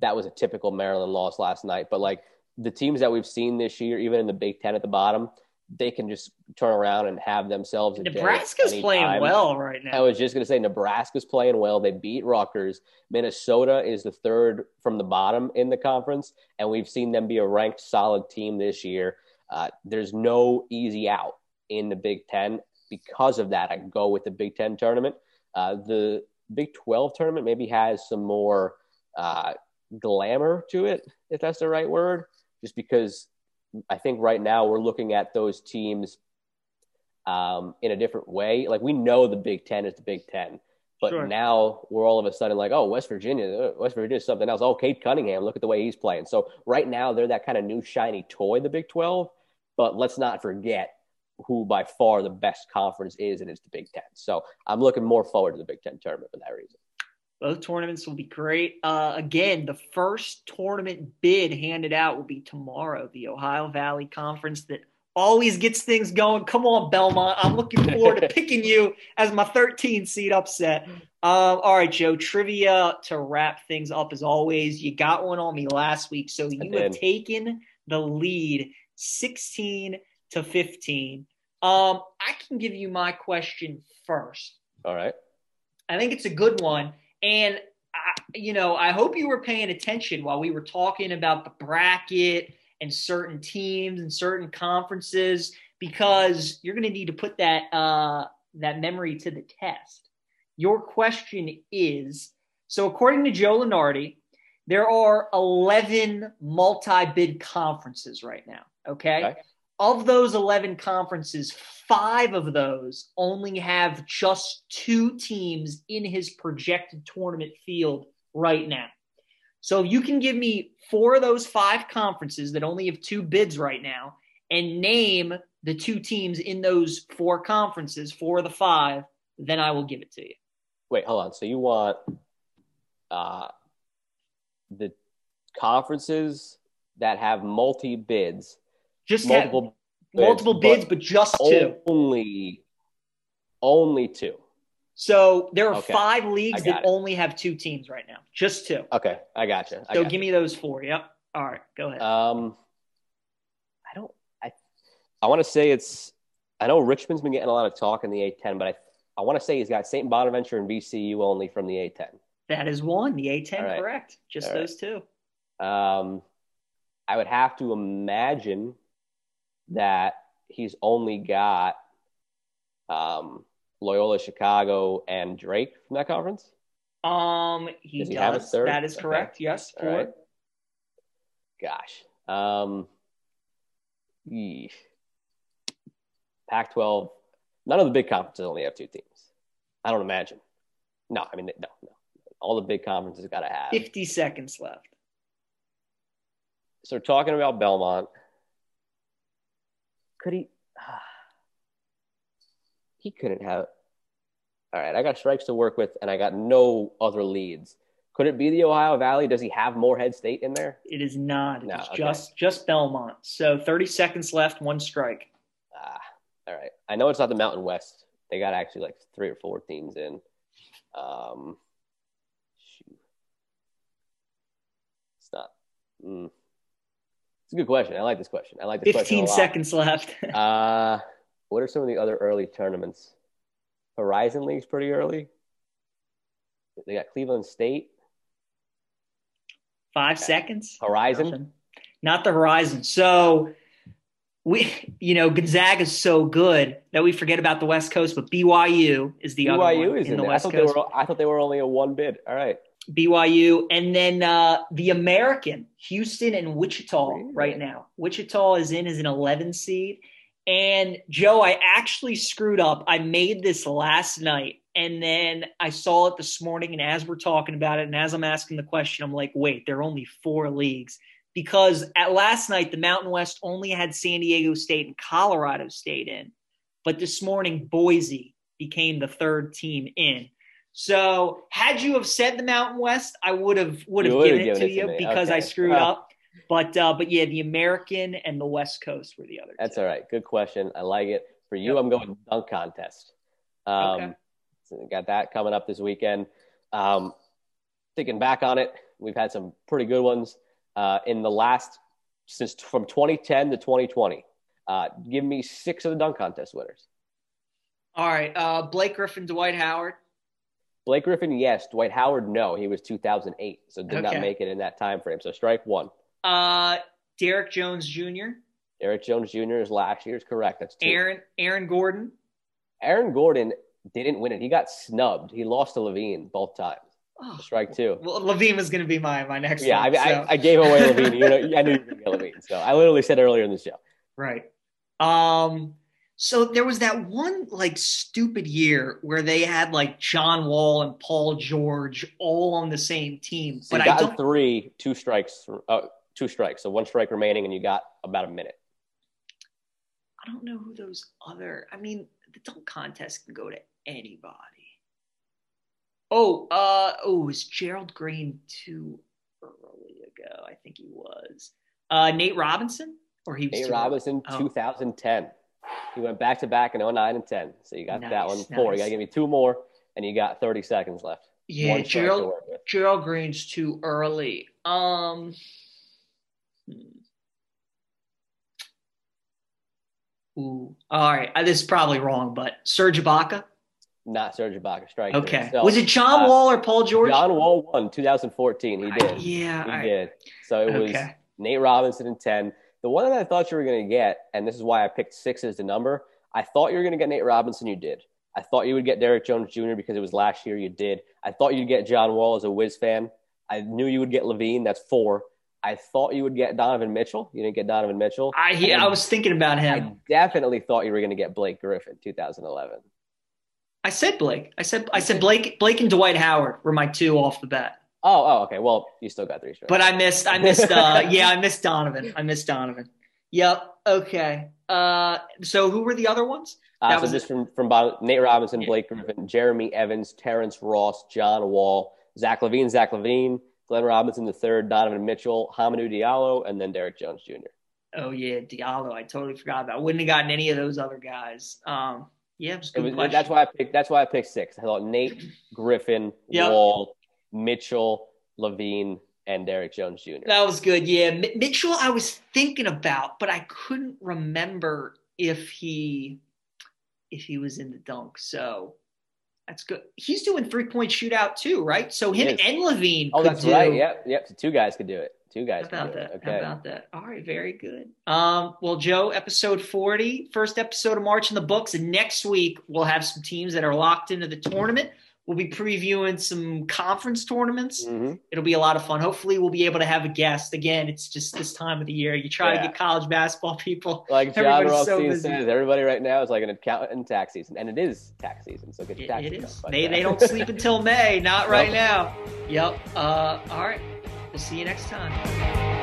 that was a typical Maryland loss last night, but like the teams that we've seen this year, even in the Big Ten at the bottom, they can just turn around and have themselves a Nebraska's playing well right now. I was just going to say Nebraska's playing well. They beat Rutgers. Minnesota is the third from the bottom in the conference, and we've seen them be a ranked solid team this year. Uh, there's no easy out in the Big Ten. Because of that, I go with the Big Ten tournament. Uh, the Big 12 tournament maybe has some more uh, glamour to it, if that's the right word, just because I think right now we're looking at those teams um, in a different way. Like we know the Big Ten is the Big Ten, but sure. now we're all of a sudden like, oh, West Virginia, uh, West Virginia is something else. Oh, Cade Cunningham, look at the way he's playing. So right now they're that kind of new shiny toy, the Big Twelve. But let's not forget who by far the best conference is, and it's the Big Ten. So I'm looking more forward to the Big Ten tournament for that reason. Both tournaments will be great. Uh, again, the first tournament bid handed out will be tomorrow. The Ohio Valley Conference that always gets things going. Come on, Belmont. I'm looking forward to picking you as my 13 seed upset. Um, all right, Joe. Trivia to wrap things up as always. You got one on me last week, so you have taken the lead 16 to 15. Um, I can give you my question first. All right. I think it's a good one. And, I, you know, I hope you were paying attention while we were talking about the bracket and certain teams and certain conferences because you're going to need to put that uh, that memory to the test. Your question is so, according to Joe Lunardi, there are 11 multi bid conferences right now. Okay? okay. Of those 11 conferences, five of those only have just two teams in his projected tournament field right now. So you can give me four of those five conferences that only have two bids right now and name the two teams in those four conferences, four of the five, then I will give it to you. Wait, hold on. So you want uh, the conferences that have multi bids, just multiple bids, multiple bids, but, but just two. Only, only two. So there are okay. five leagues that it. only have two teams right now, just two. Okay, I got you. I so give you. me those four. Yep. All right, go ahead. Um, I don't. I I want to say it's. I know Richmond's been getting a lot of talk in the A10, but I I want to say he's got St. Bonaventure and VCU only from the A10. That is one. The A10, right. correct. Just All those right. two. Um, I would have to imagine that he's only got um Loyola Chicago and Drake from that conference? Um, he does. He does. That is correct. Okay. Yes. All right. Gosh. Um, Pac-12. None of the big conferences only have two teams. I don't imagine. No, I mean no, no. All the big conferences got to have. Fifty seconds left. So talking about Belmont, could he? he couldn't have. All right, I got strikes to work with, and I got no other leads. Could it be the Ohio Valley? Does he have Morehead State in there? It is not. No, it's okay. just just Belmont. So 30 seconds left, one strike. Ah, all right. I know it's not the Mountain West. They got actually like three or four teams in. Um, shoot. It's not. Mm. It's a good question. I like this question. I like this 15 seconds left. uh, what are some of the other early tournaments? Horizon League's pretty early. They got Cleveland State. Five seconds. Horizon. Not the Horizon. So we, you know, Gonzaga is so good that we forget about the West Coast, but BYU is the BYU other one is in, the West I Coast. Were, I thought they were only a one bid. All right. BYU, and then uh, the American, Houston and Wichita really? right now. Wichita is in as an 11 seed, and Joe, I actually screwed up. I made this last night and then I saw it this morning. And as we're talking about it, and as I'm asking the question, I'm like, wait, there are only four leagues. Because at last night, the Mountain West only had San Diego State and Colorado State in. But this morning, Boise became the third team in. So had you have said the Mountain West, I would have would have given, given, it to you to because okay. I screwed well, up. But uh, but yeah, the American and the West Coast were the other. That's two. all right. Good question. I like it. For you, yep. I'm going dunk contest. Um, okay. So got that coming up this weekend. Um, thinking back on it, we've had some pretty good ones uh, in the last since from 2010 to 2020. Uh, give me six of the dunk contest winners. All right, uh, Blake Griffin, Dwight Howard. Blake Griffin, yes. Dwight Howard, no. He was 2008, so did okay. not make it in that time frame. So strike one. Uh, Derrick Jones Jr. Derrick Jones Jr. is last year's correct. That's two. Aaron Aaron Gordon. Aaron Gordon didn't win it. He got snubbed. He lost to LaVine both times. Oh, strike two. Well, LaVine was going to be my my next. Yeah, one, I, so. I, I, gave away LaVine. You know, I knew you were going to get LaVine. So I literally said earlier in the show. Right. Um. So there was that one like stupid year where they had like John Wall and Paul George all on the same team. So but I don't three, two strikes. Uh, two strikes. So one strike remaining, and you got about a minute. I don't know who those other. I mean, the dunk contest can go to anybody. Oh, uh, oh, was Gerald Green too early ago? I think he was. Uh, Nate Robinson. Or he was Nate Robinson, Oh. 2010. He went back to back in 09 and 10. So you got that Nice, one. Four. You got to give me two more, and you got 30 seconds left. Yeah, One Gerald. Gerald Green's too early. Um hmm. Ooh. All right. Uh, This is probably wrong, but Serge Ibaka? Not Serge Ibaka. Strike. Okay. So, was it John uh, Wall or Paul George? John Wall won 2014. He I- did. yeah. He I- did. So it was Okay. Nate Robinson in 10. The one that I thought you were going to get, and this is why I picked six as the number, I thought you were going to get Nate Robinson. You did. I thought you would get Derrick Jones Jr. because it was last year. You did. I thought you'd get John Wall as a Wiz fan. I knew you would get LaVine. That's four. I thought you would get Donovan Mitchell. You didn't get Donovan Mitchell. I he, I was thinking about him. I definitely thought you were going to get Blake Griffin, 2011. I, said Blake. I said I said Blake Blake and Dwight Howard were my two off the bat. Oh, oh, okay. Well, you still got three strikes. But I missed I missed uh yeah, I missed Donovan. I missed Donovan. Yep. Okay. Uh so who were the other ones? Uh, so was just from from Nate Robinson, Blake Griffin, Jeremy Evans, Terrence Ross, John Wall, Zach LaVine, Zach LaVine, Glenn Robinson the third, Donovan Mitchell, Hamidou Diallo, and then Derrick Jones Jr. Oh yeah, Diallo. I totally forgot about. I wouldn't have gotten any of those other guys. Um, yeah, it was a It was, that's why I picked. That's why I picked six. I thought Nate, Griffin, Yep. Wall, Mitchell, LaVine, and Derrick Jones Jr. That was good. Yeah, M- Mitchell. I was thinking about, but I couldn't remember if he if he was in the dunk. So that's good. He's doing three point shootout too, right? So him and LaVine. Oh, that's do, right. Yep, yep. So two guys could do it. Two How guys could about do that? it. How Okay. about that? All right, very good. Um, well, Joe, episode 40, first episode of March in the books. And next week, we'll have some teams that are locked into the tournament. We'll be previewing some conference tournaments. Mhm. It'll be a lot of fun. Hopefully, we'll be able to have a guest. Again, it's just this time of the year. You try Yeah. to get college basketball people. Like John Everybody's so busy. says, everybody right now is like an accountant in tax season, and it is tax season. So get your It, taxes it done. They, they don't sleep until May. Not right Nope. now. Yep. Uh, all right. We'll see you next time.